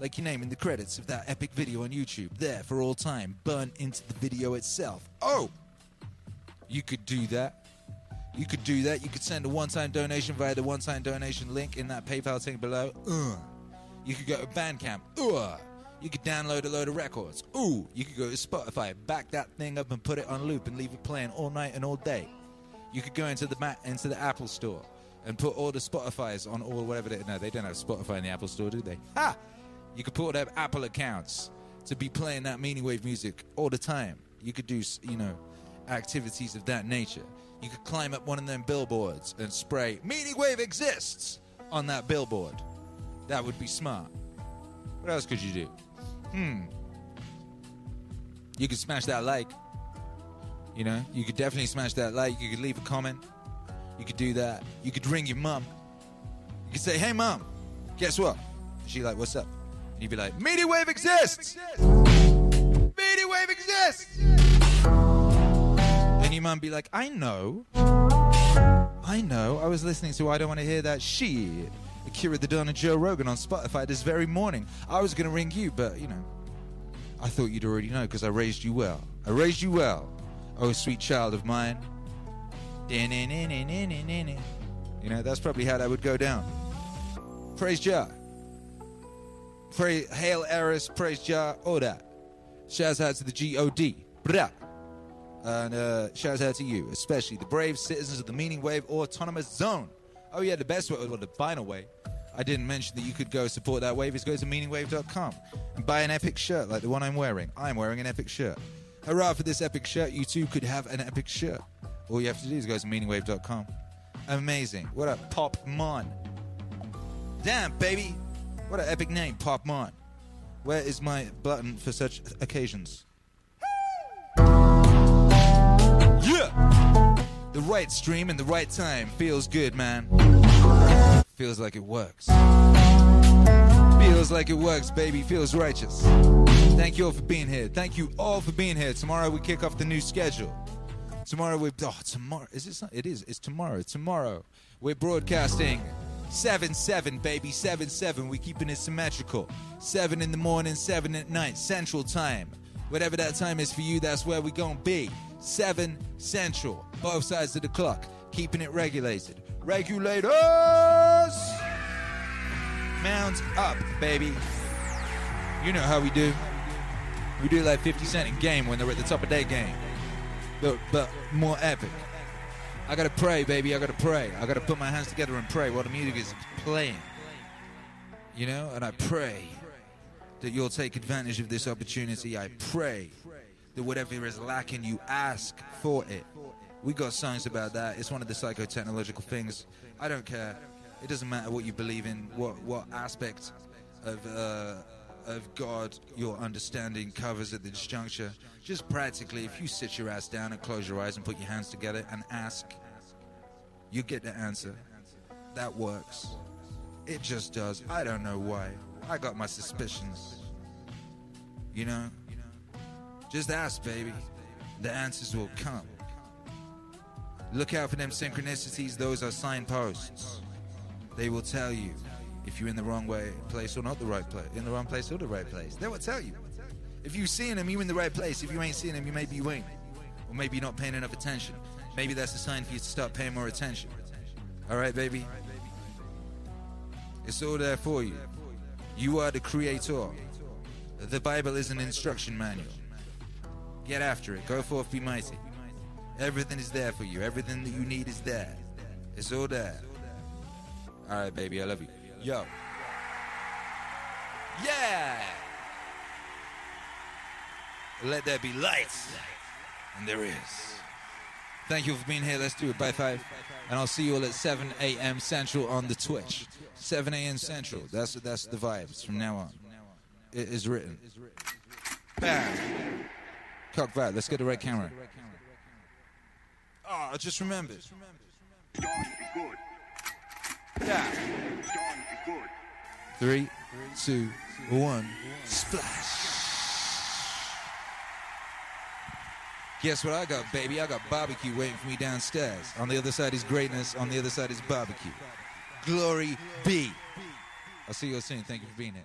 Like your name in the credits of that epic video on YouTube. There for all time. Burn into the video itself. Oh! You could do that. You could do that. You could send a one-time donation via the one-time donation link in that PayPal thing below. Uh. You could go to Bandcamp. Uh. You could download a load of records. Ooh. You could go to Spotify, back that thing up and put it on loop and leave it playing all night and all day. You could go into the Ma- into the Apple Store and put all the Spotify's on all whatever they no they don't have Spotify in the Apple Store, do they? Ha! You could put their Apple accounts to be playing that meaning wave music all the time. You could do you know activities of that nature. You could climb up one of them billboards and spray Meaning Wave exists on that billboard. That would be smart. What else could you do? Hmm. You could smash that like. You know, you could definitely smash that like. You could leave a comment. You could do that. You could ring your mum. You could say, "Hey, mum, guess what?" She like, "What's up?" And you'd be like, "Meaning Wave exists. Meaning Wave exists." And your mum be like, "I know, I know. I was listening to I don't want to hear that shit." Akira the Don and Joe Rogan on Spotify this very morning. I was gonna ring you, but you know, I thought you'd already know because I raised you well. I raised you well, oh sweet child of mine. You know, that's probably how that would go down. Praise Jah. Pray, hail Eris, praise Jah, that. Shouts out to the G-O-D. Brah. And uh, shouts out to you, especially the brave citizens of the Meaning Wave Autonomous Zone. Oh yeah, the best way, or the final way. I didn't mention that you could go support that wave is go to meaningwave.com and buy an epic shirt like the one I'm wearing. I'm wearing an epic shirt. Hurrah for this epic shirt. You too could have an epic shirt. All you have to do is go to meaningwave.com. Amazing. What a Pop Mon. Damn, baby. What an epic name, Pop Mon. Where is my button for such occasions? Yeah! The right stream and the right time feels good, man. Feels like it works. Feels like it works, baby. Feels righteous. Thank you all for being here. Thank you all for being here. Tomorrow we kick off the new schedule. Tomorrow we oh tomorrow is it? It is. It's tomorrow. Tomorrow we're broadcasting seven seven baby seven seven. We're keeping it symmetrical. Seven in the morning, seven at night, Central Time. Whatever that time is for you, that's where we gonna be. Seven Central, both sides of the clock, keeping it regulated. Regulators, mounds up, baby. You know how we do. We do like 50 Cent in game when they're at the top of their game but, but more epic. I gotta pray, baby. I gotta pray. I gotta put my hands together and pray while the music is playing. You know, and I pray that you'll take advantage of this opportunity. I pray that whatever is lacking, you ask for it. We got songs about that. It's one of the psychotechnological things. I don't care. It doesn't matter what you believe in, what what aspect of uh, of God your understanding covers at this juncture. Just practically, if you sit your ass down and close your eyes and put your hands together and ask, you get the answer. That works. It just does. I don't know why. I got my suspicions. You know? Just ask, baby. The answers will come. Look out for them synchronicities. Those are signposts. They will tell you if you're in the wrong way, place or not the right place. In the wrong place or the right place. They will tell you. If you're seeing them, you're in the right place. If you ain't seeing them, you maybe you ain't. Or maybe you're not paying enough attention. Maybe that's a sign for you to start paying more attention. All right, baby? It's all there for you. You are the creator. The Bible is an instruction manual. Get after it. Go forth, be mighty. Everything is there for you. Everything that you need is there. It's all there. All right, baby. I love you. Yo. Yeah. Let there be lights. And there is. Thank you for being here. Let's do it by five. And I'll see you all at 7 a.m. Central on the Twitch. 7 a.m. Central. That's that's the vibes from now on. It is written. Bam. Cock vibe. Let's get the right camera. Oh, just remembered. Three, two, one. Splash. Guess what I got, baby? I got barbecue waiting for me downstairs. On the other side is greatness. On the other side is barbecue. Glory be. I'll see you all soon. Thank you for being here.